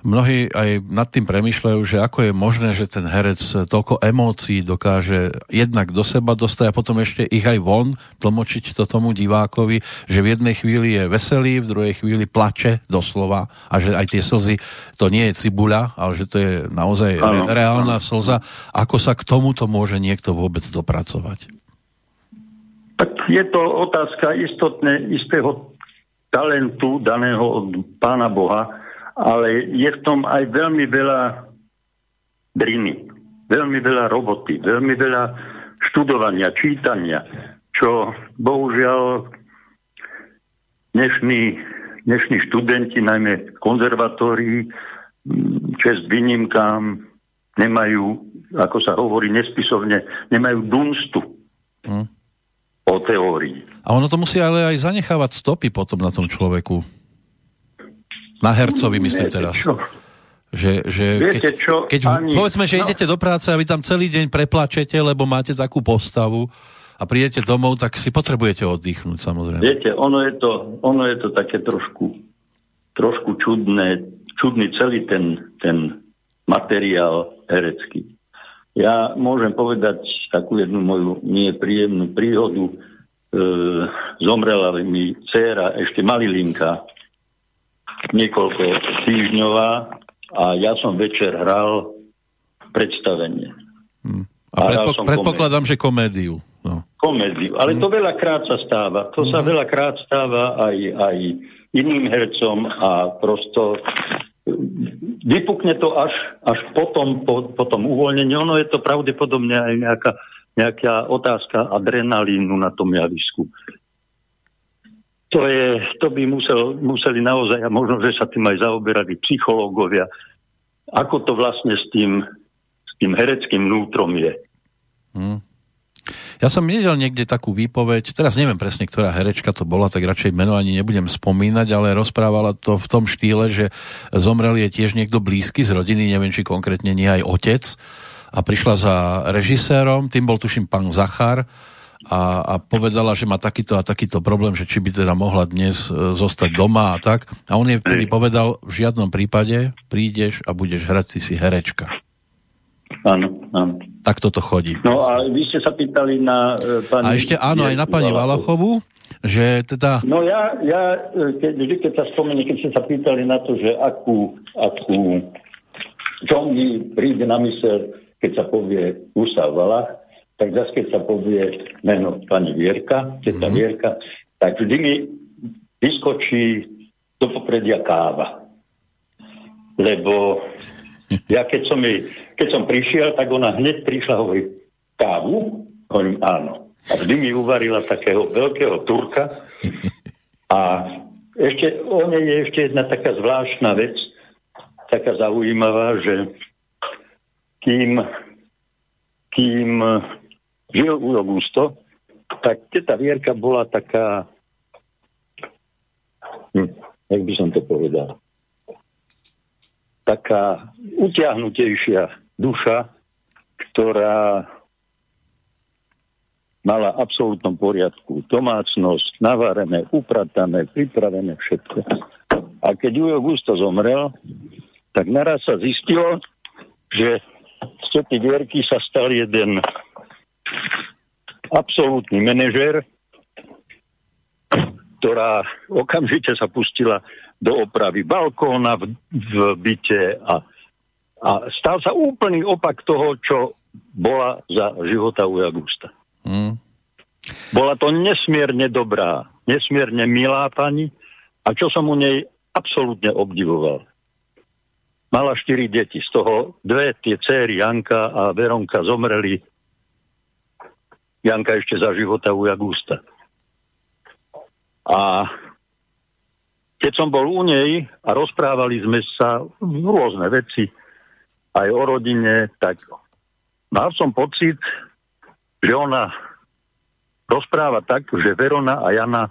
Mnohí aj nad tým premyšľajú, že ako je možné, že ten herec toľko emócií dokáže jednak do seba dostať a potom ešte ich aj von tlmočiť to tomu divákovi, že v jednej chvíli je veselý, v druhej chvíli plače doslova a že aj tie slzy, to nie je cibuľa, ale že to je naozaj ano, reálna ano. slza. Ako sa k tomuto môže niekto vôbec dopracovať? Tak je to otázka istotne, istého talentu daného od Pána Boha, ale je v tom aj veľmi veľa driny, veľmi veľa roboty, veľmi veľa študovania, čítania, čo bohužiaľ dnešní, dnešní študenti, najmä konzervatórii, čest výnimkám, nemajú, ako sa hovorí nespisovne, nemajú dunstu hmm. o teórii. A ono to musí ale aj zanechávať stopy potom na tom človeku. Na hercovi myslím Viete teraz. Čo? Že, že Viete keď, čo? keď Ani... povedzme, že no. idete do práce a vy tam celý deň preplačete, lebo máte takú postavu a prídete domov, tak si potrebujete oddychnúť samozrejme. Viete, ono je to, ono je to také trošku, trošku čudné, čudný celý ten, ten materiál herecký. Ja môžem povedať takú jednu moju nepríjemnú príhodu. E, zomrela mi dcéra, ešte malilinka, niekoľko týždňová a ja som večer hral predstavenie. Hmm. A, a predpo- predpokladám, komédiu. že komédiu. No. Komédiu, ale hmm. to veľakrát sa stáva. To hmm. sa veľakrát stáva aj, aj iným hercom a prosto vypukne to až, až potom, po, po tom uvoľnení. Ono je to pravdepodobne aj nejaká, nejaká otázka adrenalínu na tom javisku to, je, to by musel, museli naozaj, a možno, že sa tým aj zaoberali psychológovia, ako to vlastne s tým, s tým hereckým vnútrom je. Hmm. Ja som nedel niekde takú výpoveď, teraz neviem presne, ktorá herečka to bola, tak radšej meno ani nebudem spomínať, ale rozprávala to v tom štýle, že zomrel je tiež niekto blízky z rodiny, neviem, či konkrétne nie aj otec a prišla za režisérom, tým bol tuším pán Zachar, a, a povedala, že má takýto a takýto problém, že či by teda mohla dnes e, zostať doma a tak. A on jej vtedy povedal, v žiadnom prípade prídeš a budeš hrať, ty si herečka. Áno, áno. Tak toto chodí. No a vy ste sa pýtali na uh, pani... A ešte áno, aj na pani Valachovu, že teda... No ja, ja e, keď, vždy, keď sa spomenie, keď ste sa pýtali na to, že akú, akú čo mi príde na mysel, keď sa povie Gustav Valach, tak zase keď sa povie meno pani Vierka, teta mm-hmm. Vierka, tak vždy mi vyskočí do popredia káva. Lebo ja keď som, jej, keď som prišiel, tak ona hneď prišla hovorí, kávu? Hovorím, áno. A vždy mi uvarila takého veľkého turka. A ešte, o nej je ešte jedna taká zvláštna vec, taká zaujímavá, že kým, kým žil u Augusto, tak teta Vierka bola taká, hm, jak by som to povedal, taká utiahnutejšia duša, ktorá mala absolútnom poriadku domácnosť, navarené, upratané, pripravené všetko. A keď Ujo Augusto zomrel, tak naraz sa zistilo, že z tety Vierky sa stal jeden absolútny manažér, ktorá okamžite sa pustila do opravy balkóna v, v byte a, a stal sa úplný opak toho, čo bola za života u Augusta. Mm. Bola to nesmierne dobrá, nesmierne milá pani a čo som u nej absolútne obdivoval. Mala štyri deti, z toho dve tie céry Janka a Veronka zomreli Janka ešte za života u Jagusta. A keď som bol u nej a rozprávali sme sa rôzne veci, aj o rodine, tak mal som pocit, že ona rozpráva tak, že Verona a Jana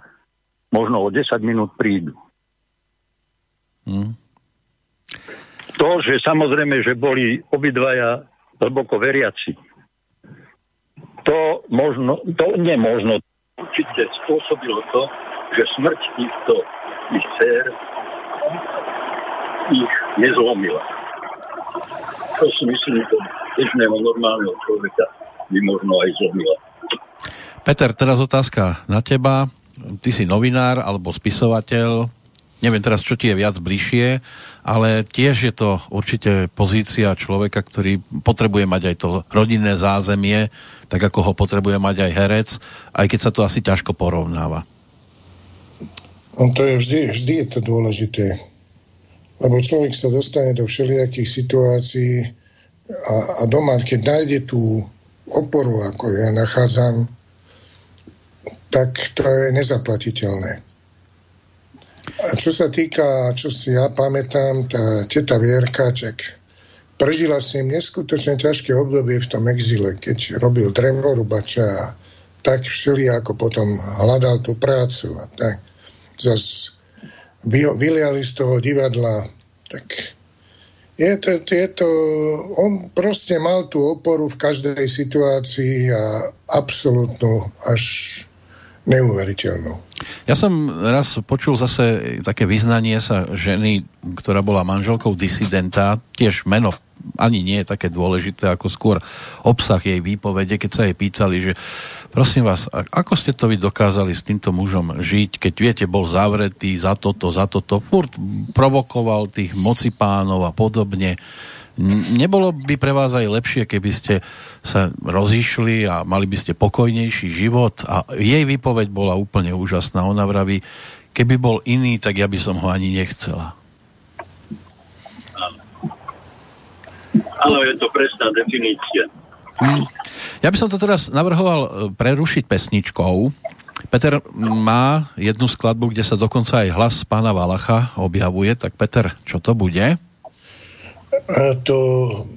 možno o 10 minút prídu. Hmm. To, že samozrejme, že boli obidvaja hlboko veriaci, to možno, to nemožno. Určite spôsobilo to, že smrť týchto ich dcer ich nezlomila. To si myslím, že bežného normálneho človeka by možno aj zlomila. Peter, teraz otázka na teba. Ty si novinár alebo spisovateľ, neviem teraz, čo ti je viac bližšie, ale tiež je to určite pozícia človeka, ktorý potrebuje mať aj to rodinné zázemie, tak ako ho potrebuje mať aj herec, aj keď sa to asi ťažko porovnáva. No to je vždy, vždy je to dôležité. Lebo človek sa dostane do všelijakých situácií a, a doma, keď nájde tú oporu, ako ja nachádzam, tak to je nezaplatiteľné. A čo sa týka, čo si ja pamätám, tá teta Vierka, čak prežila si im neskutočne ťažké obdobie v tom exile, keď robil drevorubača a tak všeli ako potom hľadal tú prácu a tak. Zas vyliali z toho divadla, tak je to, je to, on proste mal tú oporu v každej situácii a absolútnu až neuveriteľnú. Ja som raz počul zase také vyznanie sa ženy, ktorá bola manželkou disidenta, tiež meno ani nie je také dôležité, ako skôr obsah jej výpovede, keď sa jej pýtali, že prosím vás, ako ste to vy dokázali s týmto mužom žiť, keď viete, bol zavretý za toto, za toto, furt provokoval tých mocipánov a podobne. Nebolo by pre vás aj lepšie, keby ste sa rozišli a mali by ste pokojnejší život? A jej výpoveď bola úplne úžasná. Ona vraví, keby bol iný, tak ja by som ho ani nechcela. Áno, je to presná definícia. Hmm. Ja by som to teraz navrhoval e, prerušiť pesničkou. Peter má jednu skladbu, kde sa dokonca aj hlas pána Valacha objavuje, tak Peter, čo to bude? A to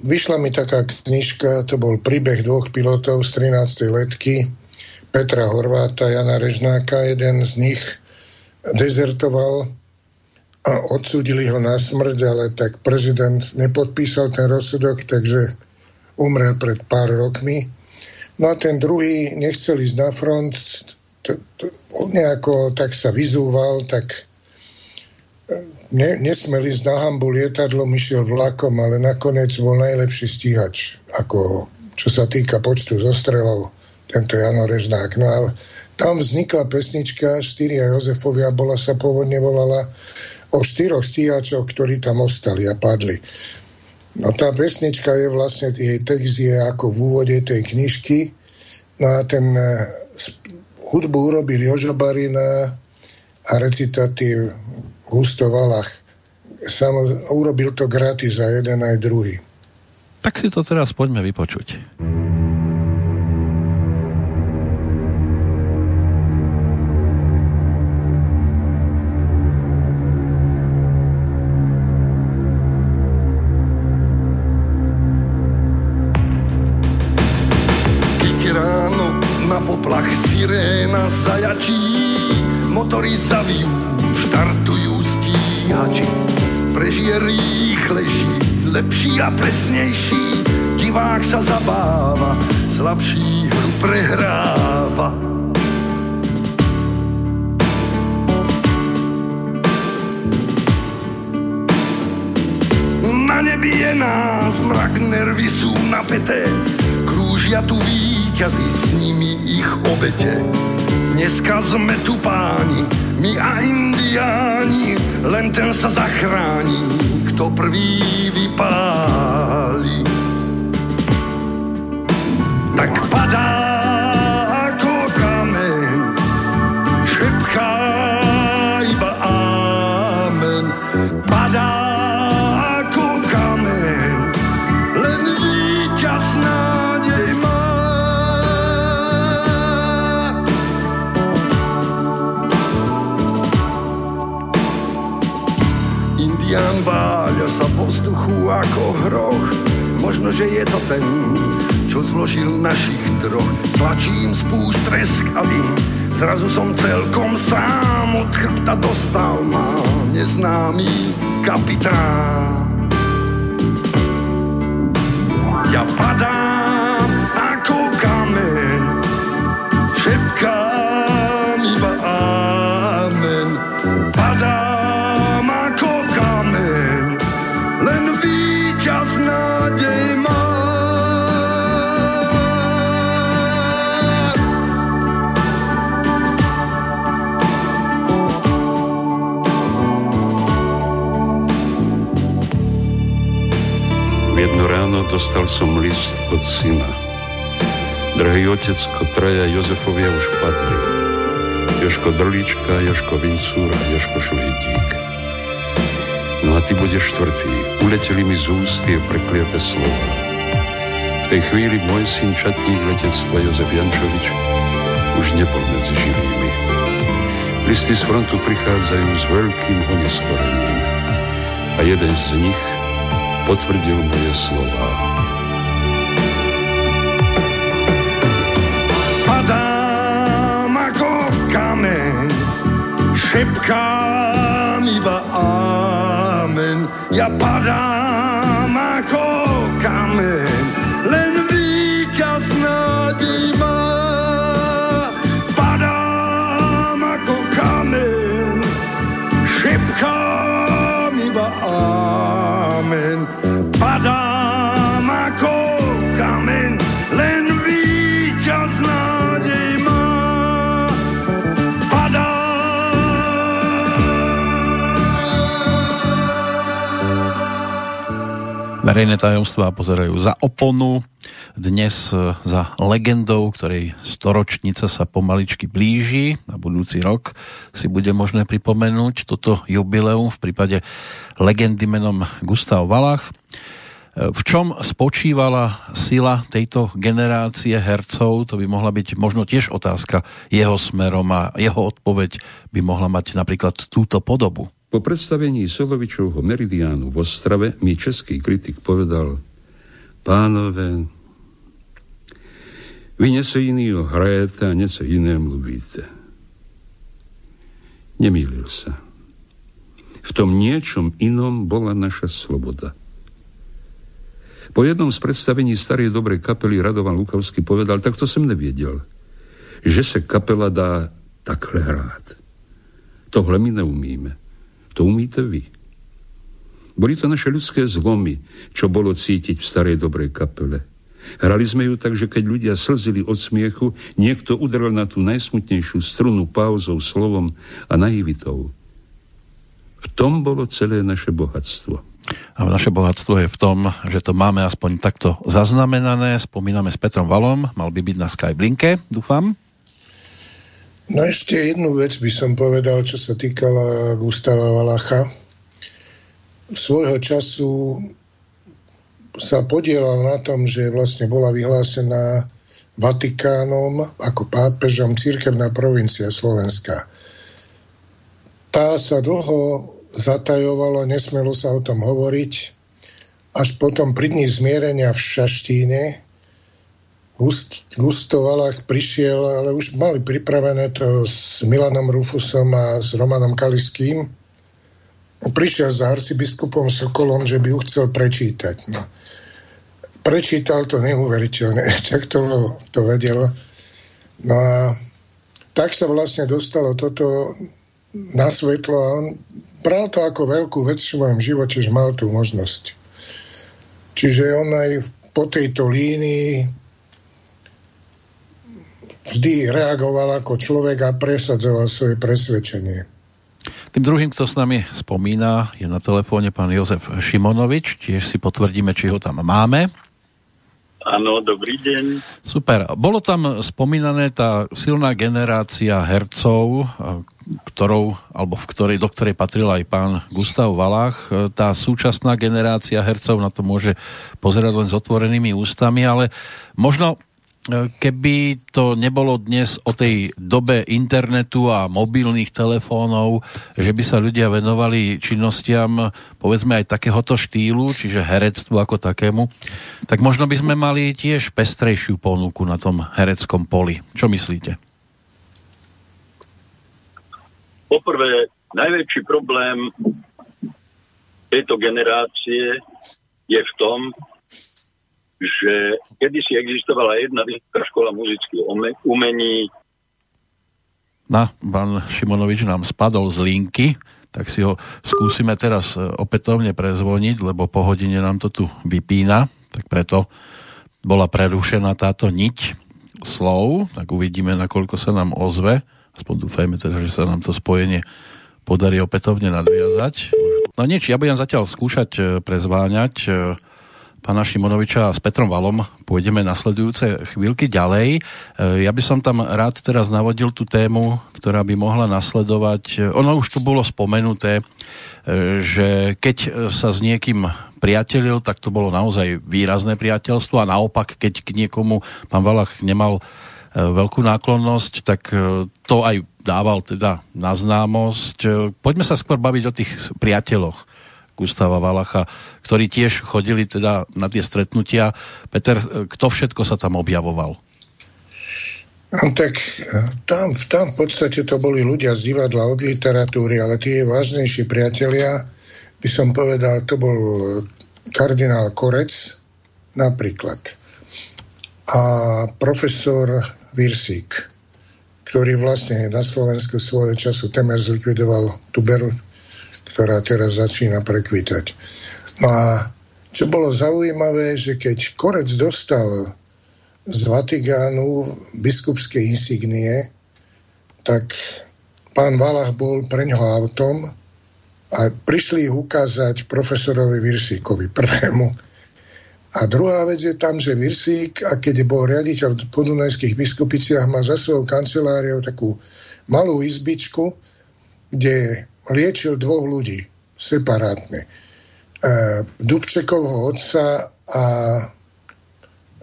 vyšla mi taká knižka, to bol príbeh dvoch pilotov z 13. letky, Petra Horváta, Jana Režnáka, jeden z nich dezertoval a odsúdili ho na smrť, ale tak prezident nepodpísal ten rozsudok, takže umrel pred pár rokmi. No a ten druhý nechcel ísť na front, to, to, nejako tak sa vyzúval, tak ne, nesmel ísť na hambu lietadlom, išiel vlakom, ale nakoniec bol najlepší stíhač, ako čo sa týka počtu zostrelov, tento Jano Režnák. No a tam vznikla pesnička Štyria Jozefovia, bola sa pôvodne volala o štyroch stíhačoch, ktorí tam ostali a padli. No tá pesnička je vlastne, jej text je ako v úvode tej knižky, no a ten uh, hudbu urobil Jožo Barina a recitatív Gusto Valach. Samo, urobil to gratis za jeden aj druhý. Tak si to teraz poďme vypočuť. Poplach siréna zajačí, motory zavijú, štartujú stíhači. Prežije rýchlejší, lepší a presnejší, divák sa zabáva, slabší hru prehráva. Na nebi je nás mrak, nervy sú napäté, krúžia tu víťazí, s nimi ich obete. Dneska sme tu páni, my a indiáni, len ten sa zachráni, kto prvý vypáli. Tak padá Možno, že je to ten, čo zložil našich troch. Slačím spúšť tresk a vím, zrazu som celkom sám. Od chrbta dostal ma neznámy kapitán. Ja padám dostal som list od syna. Drahý otecko, traja Jozefovia už padli. Joško Drlička, Joško Vincúra, Joško Švejdík. No a ty budeš štvrtý. Uleteli mi z úst tie prekliaté slova. V tej chvíli môj syn čatník letectva Jozef Jančovič už nebol medzi živými. Listy z frontu prichádzajú s veľkým oneskorením a jeden z nich potvrdil moje slova. Padám ako kameň, šepkám iba amen. Ja Verejné tajomstvá pozerajú za oponu, dnes e, za legendou, ktorej storočnica sa pomaličky blíži. Na budúci rok si bude možné pripomenúť toto jubileum v prípade legendy menom Gustav Valach. E, v čom spočívala sila tejto generácie hercov? To by mohla byť možno tiež otázka jeho smerom a jeho odpoveď by mohla mať napríklad túto podobu. Po predstavení Solovičovho Meridiánu v Ostrave mi český kritik povedal Pánové, vy něco jiného hrajete a něco jiné mluvíte. Nemýlil sa. V tom niečom inom bola naša sloboda. Po jednom z predstavení starej dobrej kapely Radovan Lukovský povedal, tak to som nevěděl, že se kapela dá takhle hrát. Tohle my neumíme. To umíte vy. Boli to naše ľudské zlomy, čo bolo cítiť v starej dobrej kapele. Hrali sme ju tak, že keď ľudia slzili od smiechu, niekto udrel na tú najsmutnejšiu strunu pauzou, slovom a naivitou. V tom bolo celé naše bohatstvo. A naše bohatstvo je v tom, že to máme aspoň takto zaznamenané. Spomíname s Petrom Valom, mal by byť na Skyblinke, dúfam. No ešte jednu vec by som povedal, čo sa týkala Gustava Valacha. Svojho času sa podielal na tom, že vlastne bola vyhlásená Vatikánom ako pápežom církevná provincia Slovenska. Tá sa dlho zatajovala, nesmelo sa o tom hovoriť, až potom pri dní zmierenia v Šaštíne Gust, Gusto Valach prišiel, ale už mali pripravené to s Milanom Rufusom a s Romanom Kaliským. Prišiel za arcibiskupom Sokolom, že by ju chcel prečítať. No. Prečítal to neuveriteľne, [LAUGHS] tak to, to vedel. No a tak sa vlastne dostalo toto na svetlo a on bral to ako veľkú vec v svojom živote, že mal tú možnosť. Čiže on aj po tejto línii vždy reagoval ako človek a presadzoval svoje presvedčenie. Tým druhým, kto s nami spomína, je na telefóne pán Jozef Šimonovič. Tiež si potvrdíme, či ho tam máme. Áno, dobrý deň. Super. Bolo tam spomínané tá silná generácia hercov, ktorou, alebo v ktorej, do ktorej patril aj pán Gustav Valach. Tá súčasná generácia hercov na to môže pozerať len s otvorenými ústami, ale možno keby to nebolo dnes o tej dobe internetu a mobilných telefónov, že by sa ľudia venovali činnostiam povedzme aj takéhoto štýlu, čiže herectvu ako takému, tak možno by sme mali tiež pestrejšiu ponuku na tom hereckom poli. Čo myslíte? Poprvé, najväčší problém tejto generácie je v tom, že kedysi existovala jedna vysoká škola muzických umení. Na, pán Šimonovič nám spadol z linky, tak si ho skúsime teraz e, opätovne prezvoniť, lebo po hodine nám to tu vypína, tak preto bola prerušená táto niť slov, tak uvidíme, nakoľko sa nám ozve. Aspoň dúfajme teda, že sa nám to spojenie podarí opätovne nadviazať. No nič, ja budem zatiaľ skúšať e, prezváňať e, pána Šimonoviča s Petrom Valom pôjdeme nasledujúce chvíľky ďalej. E, ja by som tam rád teraz navodil tú tému, ktorá by mohla nasledovať. Ono už tu bolo spomenuté, e, že keď sa s niekým priatelil, tak to bolo naozaj výrazné priateľstvo a naopak, keď k niekomu pán Valach nemal veľkú náklonnosť, tak to aj dával teda na známosť. Poďme sa skôr baviť o tých priateľoch Gustava Valacha, ktorí tiež chodili teda na tie stretnutia. Peter, kto všetko sa tam objavoval? No, tak tam, tam v podstate to boli ľudia z divadla, od literatúry, ale tie vážnejší priatelia, by som povedal, to bol kardinál Korec napríklad a profesor Virsík ktorý vlastne na Slovensku svojho času temer zlikvidoval beru, ktorá teraz začína prekvitať. No a čo bolo zaujímavé, že keď Korec dostal z Vatikánu biskupské insignie, tak pán Valach bol pre ňoho autom a prišli ich ukázať profesorovi Virsíkovi prvému a druhá vec je tam, že Virsík, a keď bol riaditeľ v podunajských biskupiciach, má za svojou kanceláriou takú malú izbičku, kde liečil dvoch ľudí separátne. E, Dubčekovho otca a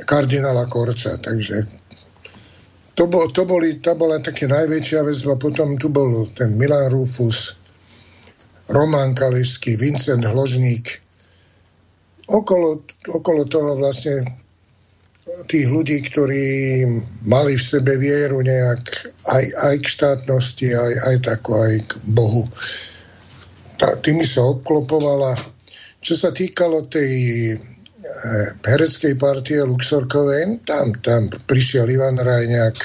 kardinála Korca. Takže to, bol, to, boli, to bola také najväčšia väzba. Potom tu bol ten Milan Rufus, Roman Kalisky, Vincent Hložník, okolo, okolo toho vlastne tých ľudí, ktorí mali v sebe vieru nejak aj, aj k štátnosti, aj, aj takú, aj k Bohu. Tá, tými sa obklopovala. Čo sa týkalo tej e, hereckej partie Luxorkovej, tam, tam prišiel Ivan Rajňák,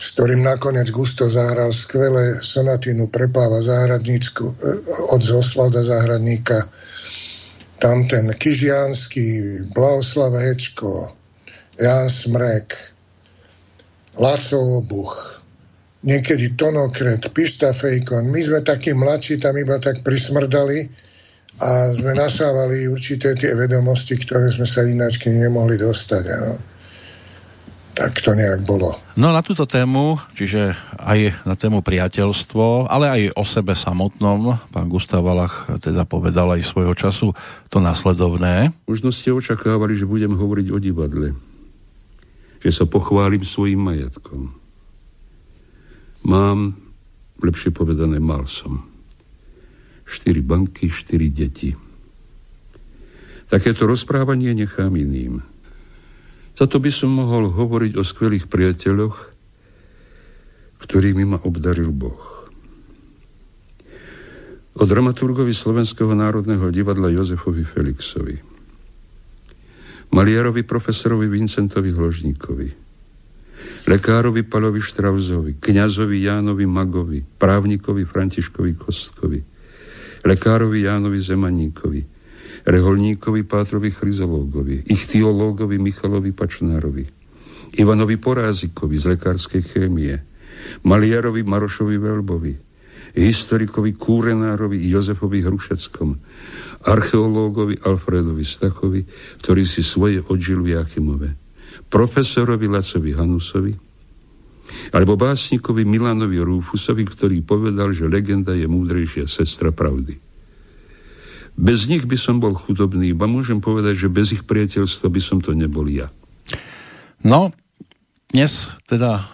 s ktorým nakoniec Gusto zahral skvelé sonatinu Prepáva záhradnícku e, od Osvalda Záhradníka tam ten Kyžiansky, Blahoslav Hečko, Jan Smrek, Laco Obuch, niekedy Tonokret, Pista Fejkon. My sme takí mladší tam iba tak prismrdali a sme nasávali určité tie vedomosti, ktoré sme sa ináč nemohli dostať. Ano tak to nejak bolo. No na túto tému, čiže aj na tému priateľstvo, ale aj o sebe samotnom, pán Gustav Valach teda povedal aj svojho času to nasledovné. Možno ste očakávali, že budem hovoriť o divadle. Že sa pochválim svojim majetkom. Mám, lepšie povedané, mal som. Štyri banky, štyri deti. Takéto rozprávanie nechám iným. Za to by som mohol hovoriť o skvelých priateľoch, ktorými ma obdaril Boh. O dramaturgovi Slovenského národného divadla Jozefovi Felixovi, maliarovi profesorovi Vincentovi Hložníkovi, lekárovi Palovi Štrauzovi, kňazovi Jánovi Magovi, právnikovi Františkovi Kostkovi, lekárovi Jánovi Zemaníkovi, reholníkovi Pátrovi Chryzológovi, ichtiológovi Michalovi Pačnárovi, Ivanovi Porázikovi z lekárskej chémie, maliarovi Marošovi Velbovi, historikovi Kúrenárovi Jozefovi Hrušeckom, archeológovi Alfredovi Stachovi, ktorý si svoje odžil v Jachimove, profesorovi Lacovi Hanusovi, alebo básnikovi Milanovi Rúfusovi, ktorý povedal, že legenda je múdrejšia sestra pravdy. Bez nich by som bol chudobný, iba môžem povedať, že bez ich priateľstva by som to nebol ja. No, dnes teda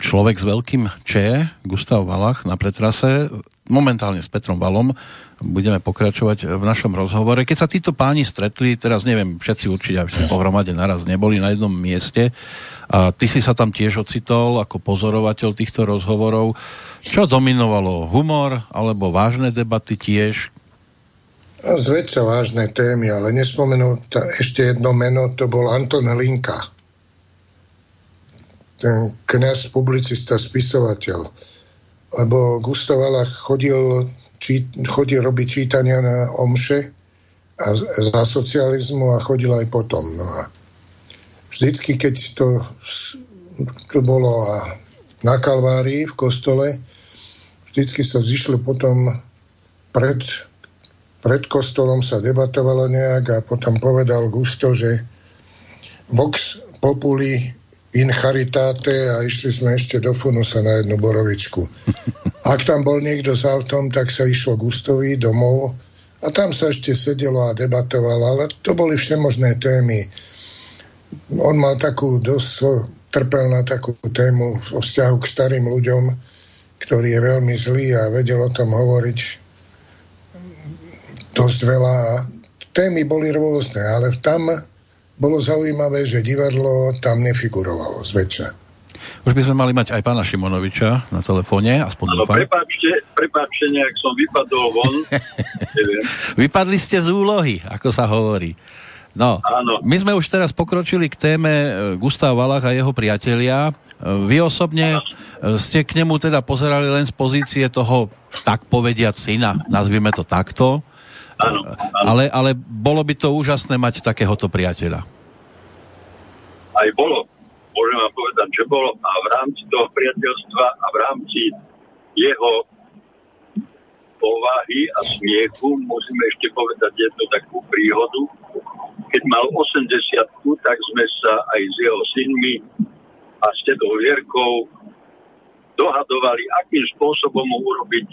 človek s veľkým Č, Gustav Valach na pretrase, momentálne s Petrom Valom, budeme pokračovať v našom rozhovore. Keď sa títo páni stretli, teraz neviem, všetci určite aby ste pohromade naraz neboli na jednom mieste, a ty si sa tam tiež ocitol ako pozorovateľ týchto rozhovorov. Čo dominovalo? Humor alebo vážne debaty tiež? zväčša vážne témy, ale nespomenul ešte jedno meno, to bol Anton Hlinka. Ten kniaz, publicista, spisovateľ. Lebo Gustav Alach chodil, či, chodil robiť čítania na omše a za socializmu a chodil aj potom. No a vždycky, keď to, to bolo a na Kalvárii v kostole, vždycky sa zišlo potom pred pred kostolom sa debatovalo nejak a potom povedal Gusto, že Vox Populi in charitate a išli sme ešte do Funusa na jednu borovičku. [LAUGHS] Ak tam bol niekto s autom, tak sa išlo Gustovi domov a tam sa ešte sedelo a debatovalo, ale to boli všemožné témy. On mal takú dosť, trpel na takú tému o vzťahu k starým ľuďom, ktorý je veľmi zlý a vedel o tom hovoriť dosť veľa. Témy boli rôzne, ale tam bolo zaujímavé, že divadlo tam nefigurovalo zväčša. Už by sme mali mať aj pána Šimonoviča na telefóne, aspoň no, prepáčte, prepáčte, nejak som vypadol von. [LAUGHS] Vypadli ste z úlohy, ako sa hovorí. No, Áno. my sme už teraz pokročili k téme e, Gustav Valach a jeho priatelia. E, vy osobne Áno. E, ste k nemu teda pozerali len z pozície toho, tak povediať, syna, nazvime to takto. Áno, áno. Ale, ale bolo by to úžasné mať takéhoto priateľa. Aj bolo. Môžem vám povedať, že bolo. A v rámci toho priateľstva a v rámci jeho povahy a smiechu musíme ešte povedať jednu takú príhodu. Keď mal 80 tak sme sa aj s jeho synmi a s tedou Vierkou dohadovali, akým spôsobom mu urobiť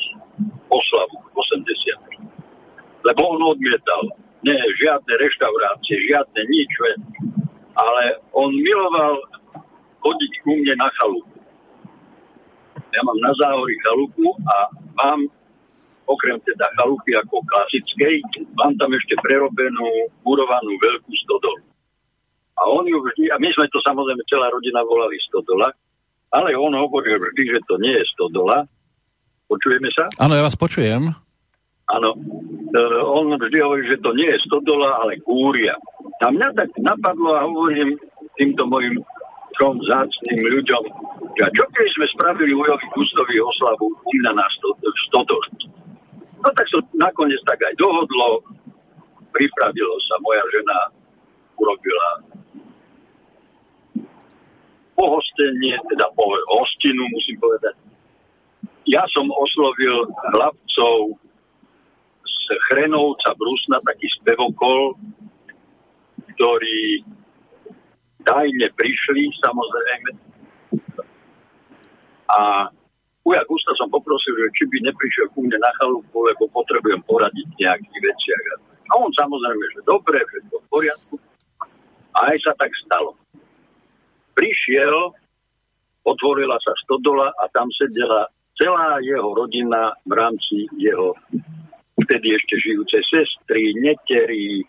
oslavu 80 lebo on odmietal. Nie, žiadne reštaurácie, žiadne nič, ale on miloval chodiť ku mne na chalupu. Ja mám na záhori chalupu a mám okrem teda chalupy ako klasickej, mám tam ešte prerobenú, murovanú veľkú stodolu. A on ju vždy, a my sme to samozrejme celá rodina volali stodola, ale on hovoril vždy, že to nie je stodola. Počujeme sa? Áno, ja vás počujem. Áno. E, on vždy hovorí, že to nie je stodola, ale kúria. A mňa tak napadlo a hovorím týmto mojim trom zácným ľuďom, že čo keď sme spravili Ujovi Gustovi oslavu na nás stodol. No tak sa nakoniec tak aj dohodlo, pripravilo sa, moja žena urobila pohostenie, teda po hostinu musím povedať. Ja som oslovil hlavcov Chrenovca Brusna, taký spevokol, ktorí tajne prišli, samozrejme. A Uja Gusta som poprosil, že či by neprišiel ku mne na chalupu, lebo potrebujem poradiť nejakých veciach. A on samozrejme, že dobre, to v poriadku. A aj sa tak stalo. Prišiel, otvorila sa stodola a tam sedela celá jeho rodina v rámci jeho vtedy ešte žijúce sestry, netery.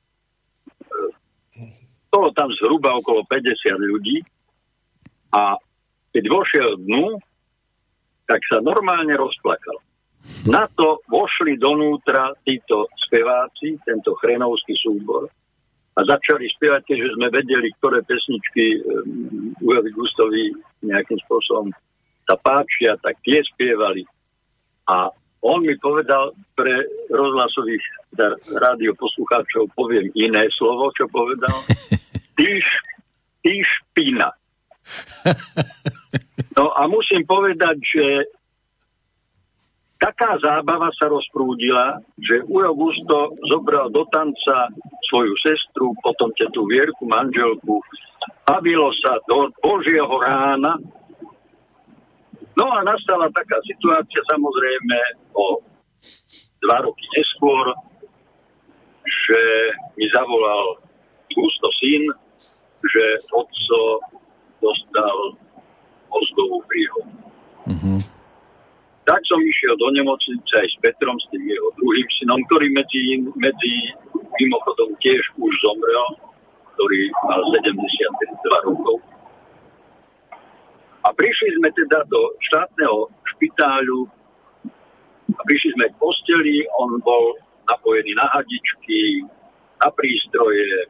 Bolo tam zhruba okolo 50 ľudí a keď vošiel dnu, tak sa normálne rozplakal. Na to vošli donútra títo speváci, tento chrenovský súbor a začali spievať, keďže sme vedeli, ktoré pesničky um, Ujovi Gustovi nejakým spôsobom sa páčia, tak tie spievali. A on mi povedal pre rozhlasových teda rádio poslucháčov, poviem iné slovo, čo povedal. [LAUGHS] Ty, ty špina. No a musím povedať, že taká zábava sa rozprúdila, že Ujo Gusto zobral do tanca svoju sestru, potom tú Vierku, manželku. Bavilo sa do Božieho rána, No a nastala taká situácia samozrejme o dva roky neskôr, že mi zavolal ústo syn, že otco dostal mozgovú príhodu. Mm-hmm. Tak som išiel do nemocnice aj s Petrom, s tým jeho druhým synom, ktorý medzi, medzi mimochodom tiež už zomrel, ktorý mal 72 rokov. A prišli sme teda do štátneho špitáľu a prišli sme k posteli, on bol napojený na hadičky, na prístroje,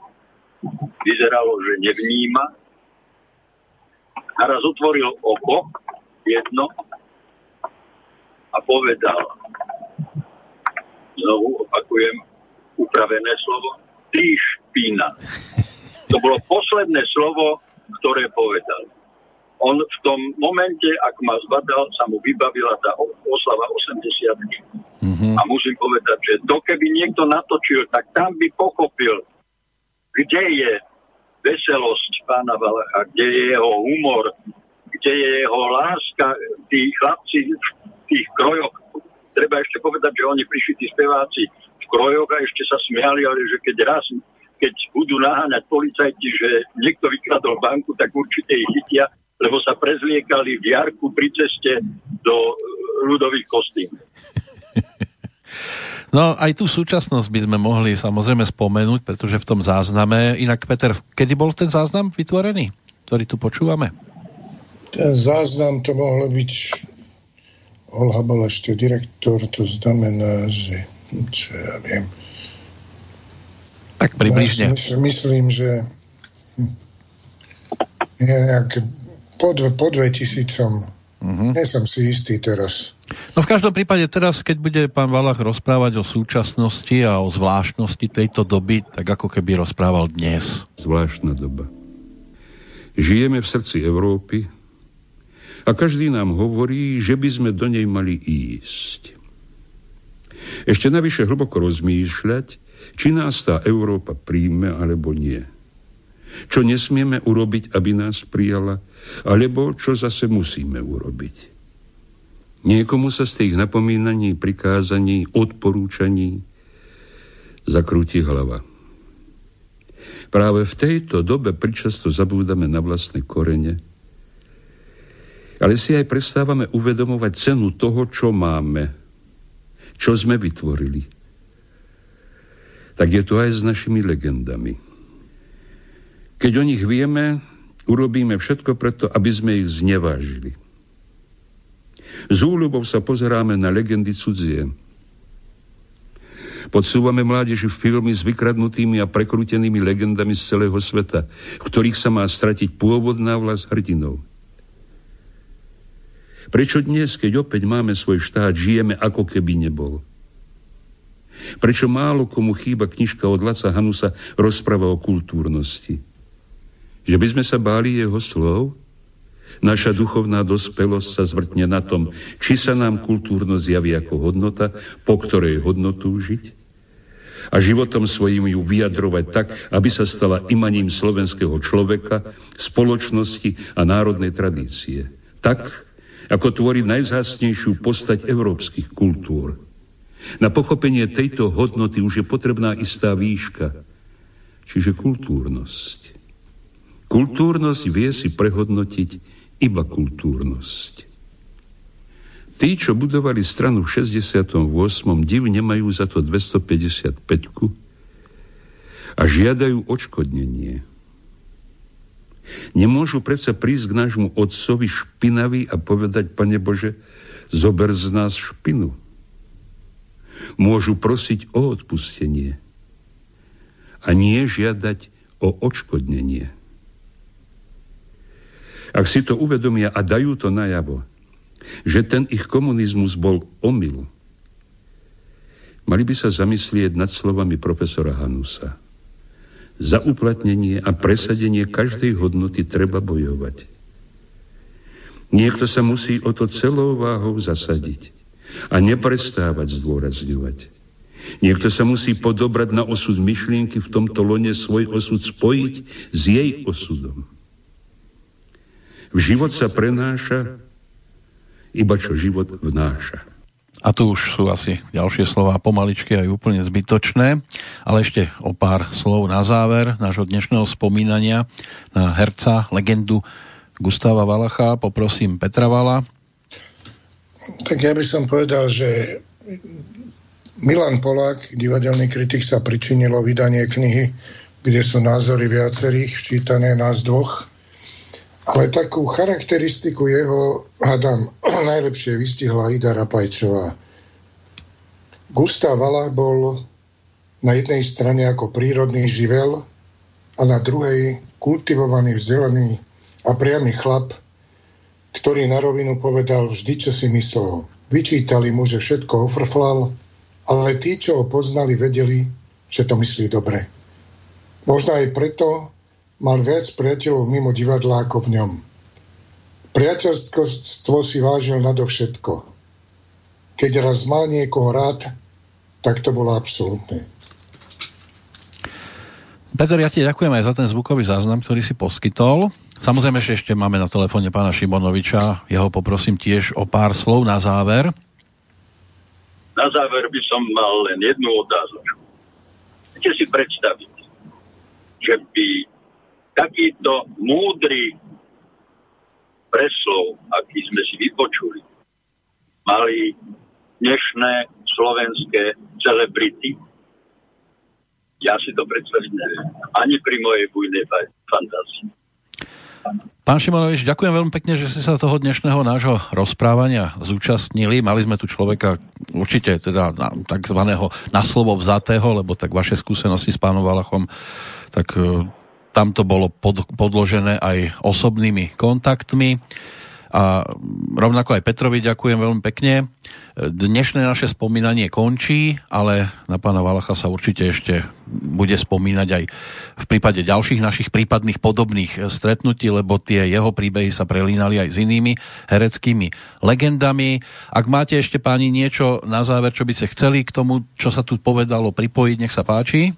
vyzeralo, že nevníma. Naraz otvoril oko, jedno, a povedal, znovu opakujem, upravené slovo, ty špína. To bolo posledné slovo, ktoré povedal on v tom momente, ak ma zbadal, sa mu vybavila tá oslava 80 Mm-hmm. A musím povedať, že to keby niekto natočil, tak tam by pochopil, kde je veselosť pána Valacha, kde je jeho humor, kde je jeho láska. Tí chlapci v tých krojoch, treba ešte povedať, že oni prišli tí speváci v krojoch a ešte sa smiali, ale že keď raz keď budú naháňať policajti, že niekto vykradol banku, tak určite ich chytia, lebo sa prezliekali v jarku pri ceste do ľudových kostým. [LAUGHS] No aj tú súčasnosť by sme mohli samozrejme spomenúť, pretože v tom zázname, inak Peter, kedy bol ten záznam vytvorený, ktorý tu počúvame? Ten záznam to mohlo byť Olha bol ešte direktor, to znamená, že čo ja viem. Tak približne. Ja myslím, myslím, že nejak po, po 2000 Uh-huh. Nie som si istý teraz. No v každom prípade teraz, keď bude pán Valach rozprávať o súčasnosti a o zvláštnosti tejto doby, tak ako keby rozprával dnes. Zvláštna doba. Žijeme v srdci Európy a každý nám hovorí, že by sme do nej mali ísť. Ešte navyše hlboko rozmýšľať, či nás tá Európa príjme alebo nie. Čo nesmieme urobiť, aby nás prijala, alebo čo zase musíme urobiť. Niekomu sa z tých napomínaní, prikázaní, odporúčaní zakrúti hlava. Práve v tejto dobe pričasto zabúdame na vlastné korene, ale si aj prestávame uvedomovať cenu toho, čo máme, čo sme vytvorili. Tak je to aj s našimi legendami. Keď o nich vieme, urobíme všetko preto, aby sme ich znevážili. Z úľubou sa pozeráme na legendy cudzie. Podsúvame mládeži filmy s vykradnutými a prekrútenými legendami z celého sveta, v ktorých sa má stratiť pôvodná vlast hrdinov. Prečo dnes, keď opäť máme svoj štát, žijeme ako keby nebol? Prečo málo komu chýba knižka od Laca Hanusa rozpráva o kultúrnosti? Že by sme sa báli jeho slov? Naša duchovná dospelosť sa zvrtne na tom, či sa nám kultúrnosť javí ako hodnota, po ktorej hodnotu žiť? A životom svojim ju vyjadrovať tak, aby sa stala imaním slovenského človeka, spoločnosti a národnej tradície. Tak, ako tvorí najvzácnejšiu postať európskych kultúr. Na pochopenie tejto hodnoty už je potrebná istá výška, čiže kultúrnosť. Kultúrnosť vie si prehodnotiť iba kultúrnosť. Tí, čo budovali stranu v 68. div nemajú za to 255 a žiadajú odškodnenie. Nemôžu predsa prísť k nášmu otcovi špinavý a povedať, Pane Bože, zober z nás špinu. Môžu prosiť o odpustenie a nie žiadať o odškodnenie. Ak si to uvedomia a dajú to najavo, že ten ich komunizmus bol omyl, mali by sa zamyslieť nad slovami profesora Hanusa. Za uplatnenie a presadenie každej hodnoty treba bojovať. Niekto sa musí o to celou váhou zasadiť a neprestávať zdôrazňovať. Niekto sa musí podobrať na osud myšlienky v tomto lone svoj osud spojiť s jej osudom. V život sa prenáša iba čo život vnáša. A tu už sú asi ďalšie slova pomaličky aj úplne zbytočné, ale ešte o pár slov na záver nášho dnešného spomínania na herca, legendu Gustava Valacha. Poprosím Petra Vala. Tak ja by som povedal, že Milan Polák, divadelný kritik, sa pričinilo vydanie knihy, kde sú názory viacerých, včítané nás dvoch ale takú charakteristiku jeho, hádam, [CLEARS THROAT] najlepšie vystihla Ida Rapajčová. Gustav Valach bol na jednej strane ako prírodný živel a na druhej kultivovaný, vzdelaný a priamy chlap, ktorý na rovinu povedal vždy, čo si myslel. Vyčítali mu, že všetko ofrflal, ale tí, čo ho poznali, vedeli, že to myslí dobre. Možno aj preto, mal viac priateľov mimo divadla ako v ňom. Priateľstvo si vážil nadovšetko. keď raz mal niekoho rád, tak to bolo absolútne. Peter, ja ti ďakujem aj za ten zvukový záznam, ktorý si poskytol. Samozrejme, že ešte máme na telefóne pána Šimonoviča. Jeho poprosím tiež o pár slov na záver. Na záver by som mal len jednu otázku. Chcete si predstaviť, že by takýto múdry preslov, aký sme si vypočuli, mali dnešné slovenské celebrity. Ja si to predstaviť neviem. Ani pri mojej bujnej fantázii. Pán Šimonovič, ďakujem veľmi pekne, že ste sa toho dnešného nášho rozprávania zúčastnili. Mali sme tu človeka určite teda takzvaného na slovo vzatého, lebo tak vaše skúsenosti s pánom Valachom, tak e, tam to bolo pod, podložené aj osobnými kontaktmi. A rovnako aj Petrovi ďakujem veľmi pekne. Dnešné naše spomínanie končí, ale na pána Valacha sa určite ešte bude spomínať aj v prípade ďalších našich prípadných podobných stretnutí, lebo tie jeho príbehy sa prelínali aj s inými hereckými legendami. Ak máte ešte páni niečo na záver, čo by ste chceli k tomu, čo sa tu povedalo, pripojiť, nech sa páči.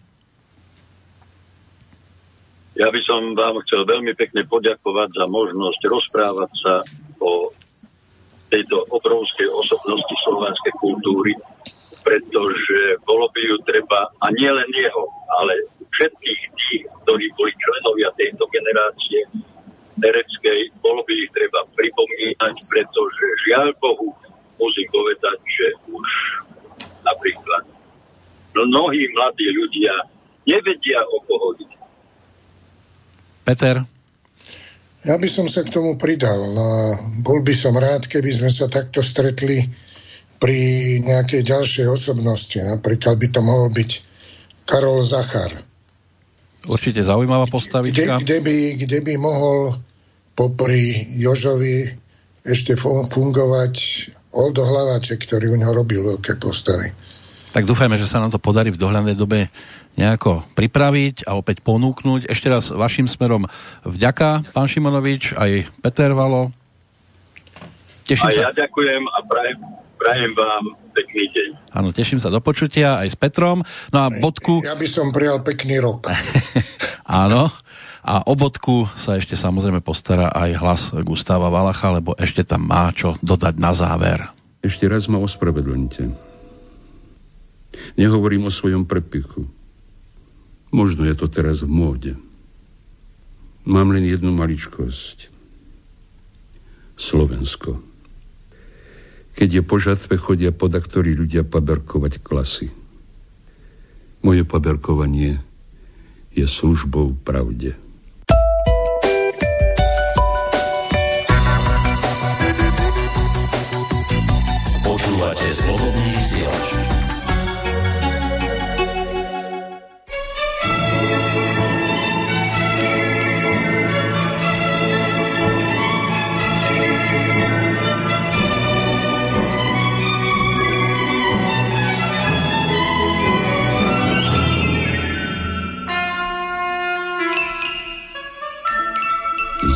Ja by som vám chcel veľmi pekne poďakovať za možnosť rozprávať sa o tejto obrovskej osobnosti slovenskej kultúry, pretože bolo by ju treba, a nie len jeho, ale všetkých tých, ktorí boli členovia tejto generácie hereckej, bolo by ich treba pripomínať, pretože žiaľ Bohu musím povedať, že už napríklad mnohí mladí ľudia nevedia, o koho ide Peter? Ja by som sa k tomu pridal. No, bol by som rád, keby sme sa takto stretli pri nejakej ďalšej osobnosti. Napríklad by to mohol byť Karol Zachar. Určite zaujímavá postavička. Kde, kde, by, kde by mohol popri Jožovi ešte fungovať Oldo Hlavaček, ktorý u neho robil veľké postavy. Tak dúfajme, že sa nám to podarí v dohľadnej dobe nejako pripraviť a opäť ponúknuť. Ešte raz vašim smerom vďaka, pán Šimonovič, aj Peter Valo. Teším a sa. ja ďakujem a prajem, prajem vám pekný deň. Áno, teším sa do počutia aj s Petrom. No a bodku... Ja by som prijal pekný rok. [LAUGHS] Áno. A o bodku sa ešte samozrejme postará aj hlas Gustáva Valacha, lebo ešte tam má čo dodať na záver. Ešte raz ma ospravedlňte. Nehovorím o svojom prepichu. Možno je to teraz v móde. Mám len jednu maličkosť. Slovensko. Keď je po žatve, chodia podaktorí ľudia paberkovať klasy. Moje paberkovanie je službou pravde. Počúvate slobodný vysielač.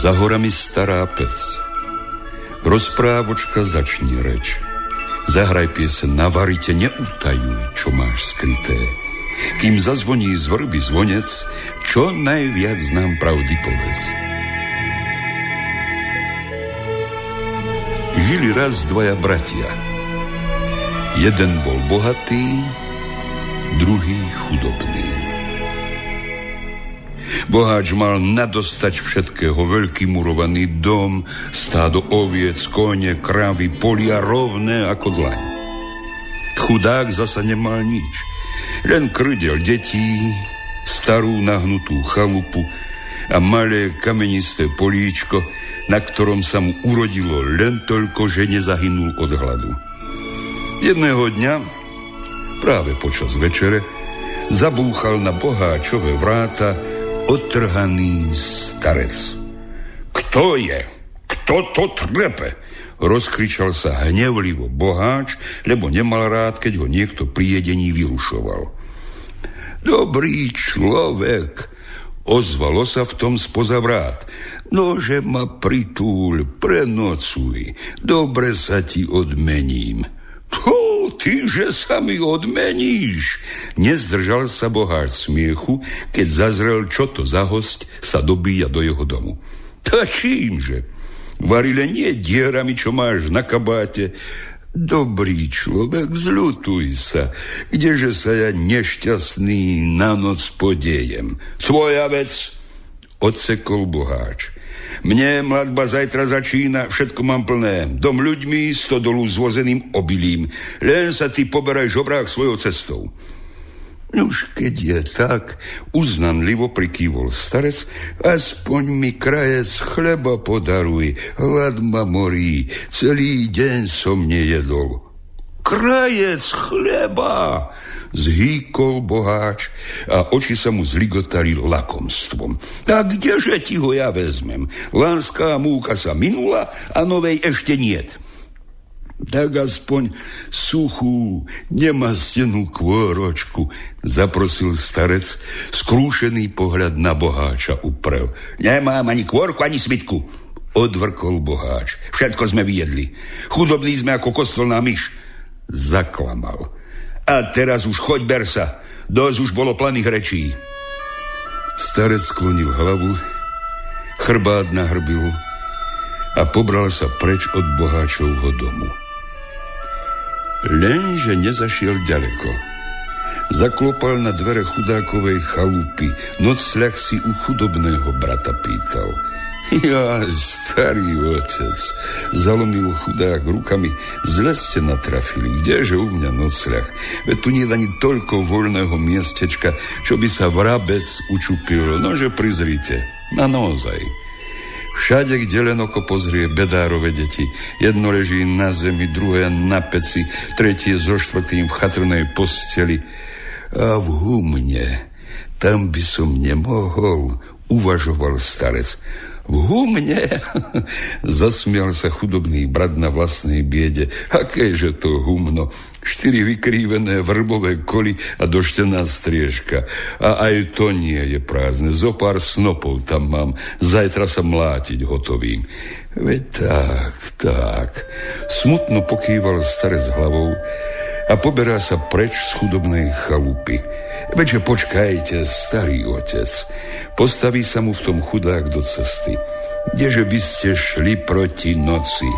Za horami stará pec. Rozprávočka začni reč. Zahraj piesen na varite, neutajuj, čo máš skryté. Kým zazvoní z vrby zvonec, čo najviac nám pravdy povedz. Žili raz dvaja bratia. Jeden bol bohatý, druhý chudobný. Boháč mal nadostať všetkého, veľký murovaný dom, stádo oviec, kone, kravy, polia rovné ako dlaň. Chudák zasa nemal nič, len krydel detí, starú nahnutú chalupu a malé kamenisté políčko, na ktorom sa mu urodilo len toľko, že nezahynul od hladu. Jedného dňa, práve počas večere, zabúchal na boháčové vráta otrhaný starec. Kto je? Kto to trepe? Rozkričal sa hnevlivo boháč, lebo nemal rád, keď ho niekto pri jedení vyrušoval. Dobrý človek, ozvalo sa v tom spoza vrát. Nože ma pritúľ, prenocuj, dobre sa ti odmením. To, ty, že sa mi odmeníš. Nezdržal sa boháč smiechu, keď zazrel, čo to za host sa dobíja do jeho domu. Ta čímže? Varile nie dierami, čo máš na kabáte, Dobrý človek, zľutuj sa, kdeže sa ja nešťastný na noc podejem. Tvoja vec, odsekol boháč. Mne mladba zajtra začína, všetko mám plné. Dom ľuďmi, stodolu s vozeným obilím. Len sa ty poberaj žobrák svojou cestou. Už keď je tak, uznanlivo prikývol starec, aspoň mi krajec chleba podaruj, hlad ma morí, celý deň som nejedol. Krajec chleba! Zhýkol boháč a oči sa mu zligotali lakomstvom. A kdeže ti ho ja vezmem? Lánská múka sa minula a novej ešte niet tak aspoň suchú, nemastenú kôročku, zaprosil starec, skrúšený pohľad na boháča uprel. Nemám ani kôrku, ani svitku, odvrkol boháč. Všetko sme vyjedli. Chudobní sme ako kostolná myš. Zaklamal. A teraz už choď bersa. Dosť už bolo planých rečí. Starec sklonil hlavu, chrbát nahrbil a pobral sa preč od boháčovho domu. Lenže nezašiel ďaleko. Zaklopal na dvere chudákovej chalupy. Nocľah si u chudobného brata pýtal. Ja, starý otec, zalomil chudák rukami. Zle ste natrafili, kdeže u mňa nocľah? Veď tu nie je ani toľko voľného miestečka, čo by sa vrabec učupil. Nože prizrite, na naozaj. Všade, kde len oko pozrie bedárove deti. Jedno leží na zemi, druhé na peci, tretie so štvrtým v chatrnej posteli. A v humne, tam by som nemohol, uvažoval starec. V humne? [LAUGHS] Zasmial sa chudobný brat na vlastnej biede. Akéže to humno? Štyri vykrívené vrbové koly a doštená striežka. A aj to nie je prázdne. Zo pár snopov tam mám. Zajtra sa mlátiť hotovým. Veď tak, tak. Smutno pokýval starec hlavou a poberá sa preč z chudobnej chalupy. Veďže počkajte, starý otec. Postaví sa mu v tom chudák do cesty. Kdeže by ste šli proti noci?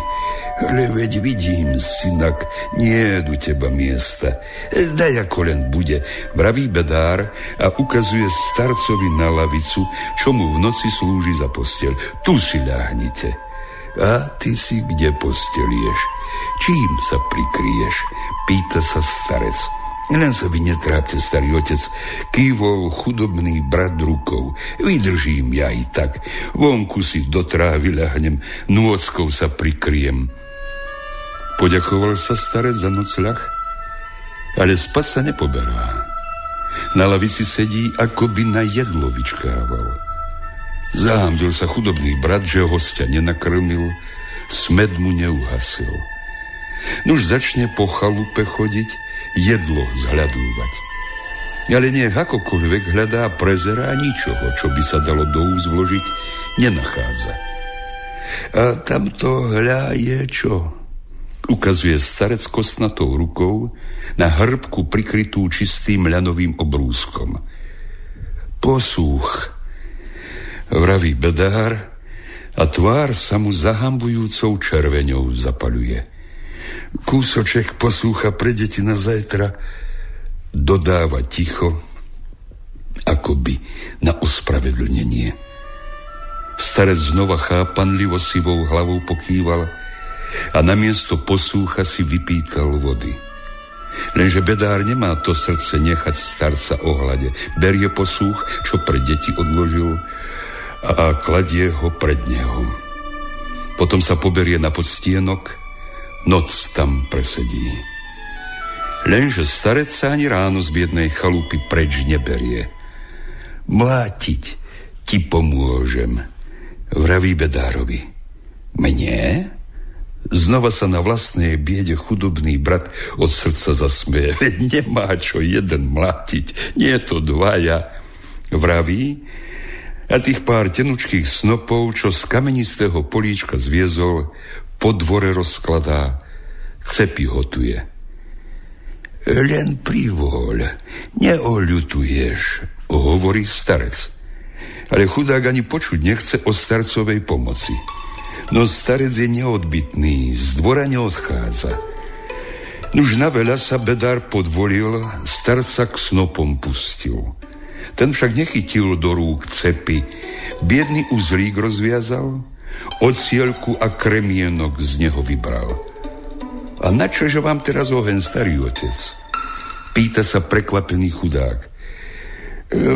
Ale veď vidím, synak, nie je u teba miesta. Daj ako len bude, vraví bedár a ukazuje starcovi na lavicu, čo mu v noci slúži za postel. Tu si ľahnite. A ty si kde postelieš? Čím sa prikryješ? Pýta sa starec. Len sa vy netrápte, starý otec, kývol chudobný brat rukou. Vydržím ja i tak. Vonku si do trávy ľahnem, nôckou sa prikryjem. Poďakoval sa starec za nocľah, ale spať sa nepoberá. Na lavici sedí, ako by na jedlo vyčkával. Zahambil sa chudobný brat, že hostia nenakrmil, smed mu neuhasil. Nuž začne po chalupe chodiť, jedlo zhľadúvať. Ale nech akokoľvek hľadá, prezerá ničoho, čo by sa dalo do úz vložiť, nenachádza. A tamto hľa je čo? Ukazuje starec kostnatou rukou na hrbku prikrytú čistým ľanovým obrúskom. Posúch, vraví bedár a tvár sa mu zahambujúcou červeňou zapaluje kúsoček poslúcha pre deti na zajtra, dodáva ticho, akoby na ospravedlnenie. Starec znova chápanlivo sivou hlavou pokýval a namiesto posúcha si vypýtal vody. Lenže bedár nemá to srdce nechať starca ohlade. Berie posúch, čo pre deti odložil a kladie ho pred neho. Potom sa poberie na podstienok noc tam presedí. Lenže starec sa ani ráno z biednej chalupy preč neberie. Mlátiť ti pomôžem, vraví Bedárovi. Mne? Znova sa na vlastnej biede chudobný brat od srdca zasmeje. Veď [LAUGHS] nemá čo jeden mlátiť, nie je to dvaja. Vraví a tých pár tenučkých snopov, čo z kamenistého políčka zviezol, po dvore rozkladá, cepy hotuje. Len privoľ, neoľutuješ, hovorí starec. Ale chudák ani počuť nechce o starcovej pomoci. No starec je neodbitný, z dvora neodchádza. Nuž na veľa sa bedár podvolil, starca k snopom pustil. Ten však nechytil do rúk cepy, biedný uzlík rozviazal, ocielku a kremienok z neho vybral. A na čože vám teraz ohen, starý otec? Pýta sa prekvapený chudák. E,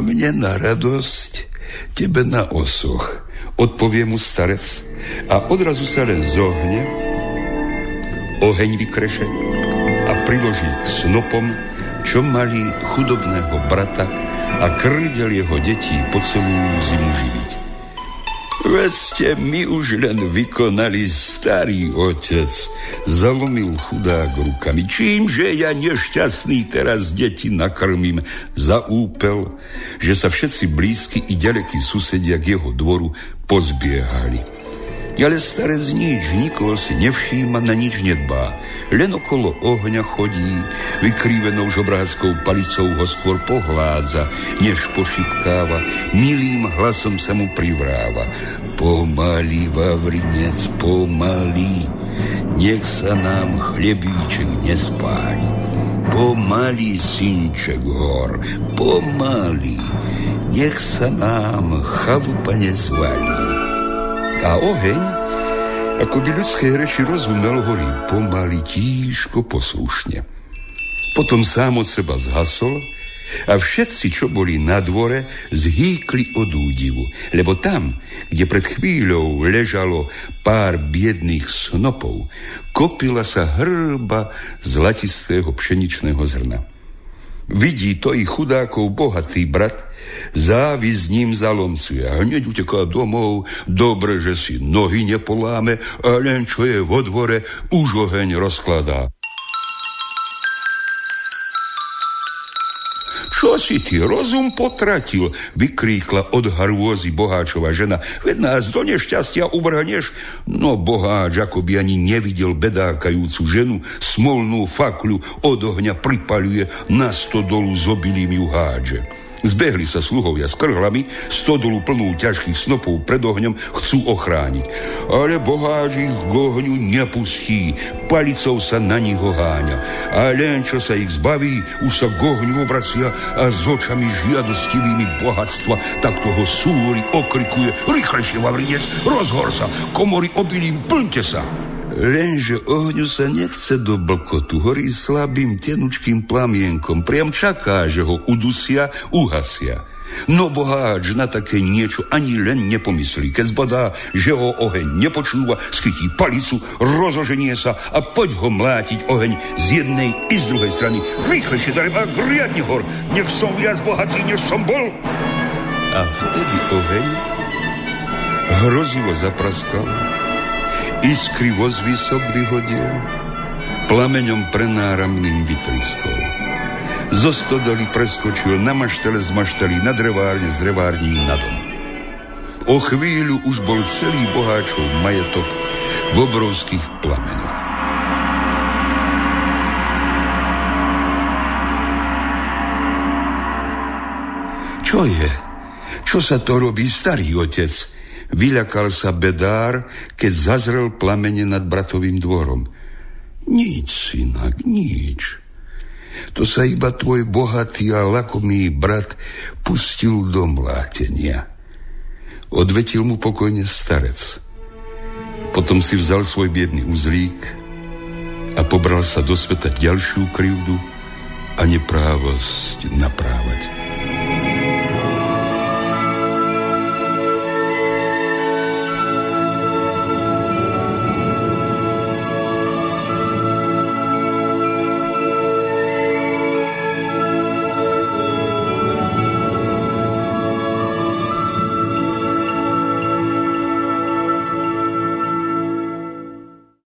mne na radosť, tebe na osoch, odpovie mu starec a odrazu sa len zohne, oheň vykreše a priloží k snopom, čo mali chudobného brata a krydel jeho detí po celú zimu živiť. Veď ste mi už len vykonali starý otec, zalomil chudák rukami. Čímže ja nešťastný teraz deti nakrmím, zaúpel, že sa všetci blízky i ďalekí susedia k jeho dvoru pozbiehali. Ale starec nič, nikoho si nevšíma, na nič nedbá. Len okolo ohňa chodí, vykrývenou žobráckou palicou ho skôr pohládza, než pošipkáva, milým hlasom sa mu privráva. Pomalý, Vavrinec, pomalý, nech sa nám chlebíček nespáli. Pomalý, synček hor, pomalý, nech sa nám chalupa nezvalí. A oheň, ako by ľudské reči rozumel, horí pomaly, tížko, poslušne. Potom sám od seba zhasol a všetci, čo boli na dvore, zhýkli od údivu, lebo tam, kde pred chvíľou ležalo pár biedných snopov, kopila sa hrba zlatistého pšeničného zrna. Vidí to i chudákov bohatý brat, Závis ním zalomcuje a hneď uteká domov. Dobre, že si nohy nepoláme a len čo je vo dvore, už oheň rozkladá. Čo si ty rozum potratil? Vykríkla od harôzy boháčova žena. Veď nás do nešťastia uvrhneš? No boháč, ako by ani nevidel bedákajúcu ženu, smolnú fakľu od ohňa pripaľuje na stodolu z obilím ju hádže. Zbehli sa sluhovia s krhlami, stodolu plnú ťažkých snopov pred ohňom chcú ochrániť. Ale boháč ich k ohňu nepustí, palicou sa na nich oháňa. A len čo sa ich zbaví, už sa k ohňu obracia a s očami žiadostivými bohatstva, tak toho súri okrikuje, rýchlejšie, Vavrinec, rozhor sa, komory obilím, plňte sa. Lenže ohňu sa nechce do blkotu, horí slabým tenučkým plamienkom, priam čaká, že ho udusia, uhasia. No boháč na také niečo ani len nepomyslí. Keď zbadá, že ho oheň nepočúva, schytí palicu, rozoženie sa a poď ho mlátiť oheň z jednej i z druhej strany. Rýchlejšie, dareba, riadne hor, nech som viac bohatý, než som bol. A vtedy oheň hrozivo zapraskal Iskry vo zvysok vyhodil, plameňom prenáramným vytriskol. Zo stodoly preskočil na maštele z mašteli, na drevárne z drevární na dom. O chvíľu už bol celý boháčov majetok v obrovských plameňoch. Čo je? Čo sa to robí, starý otec? Vyľakal sa bedár, keď zazrel plamene nad bratovým dvorom. Nič, synak, nič. To sa iba tvoj bohatý a lakomý brat pustil do mlátenia. Odvetil mu pokojne starec. Potom si vzal svoj biedný uzlík a pobral sa do sveta ďalšiu krivdu a neprávosť naprávať.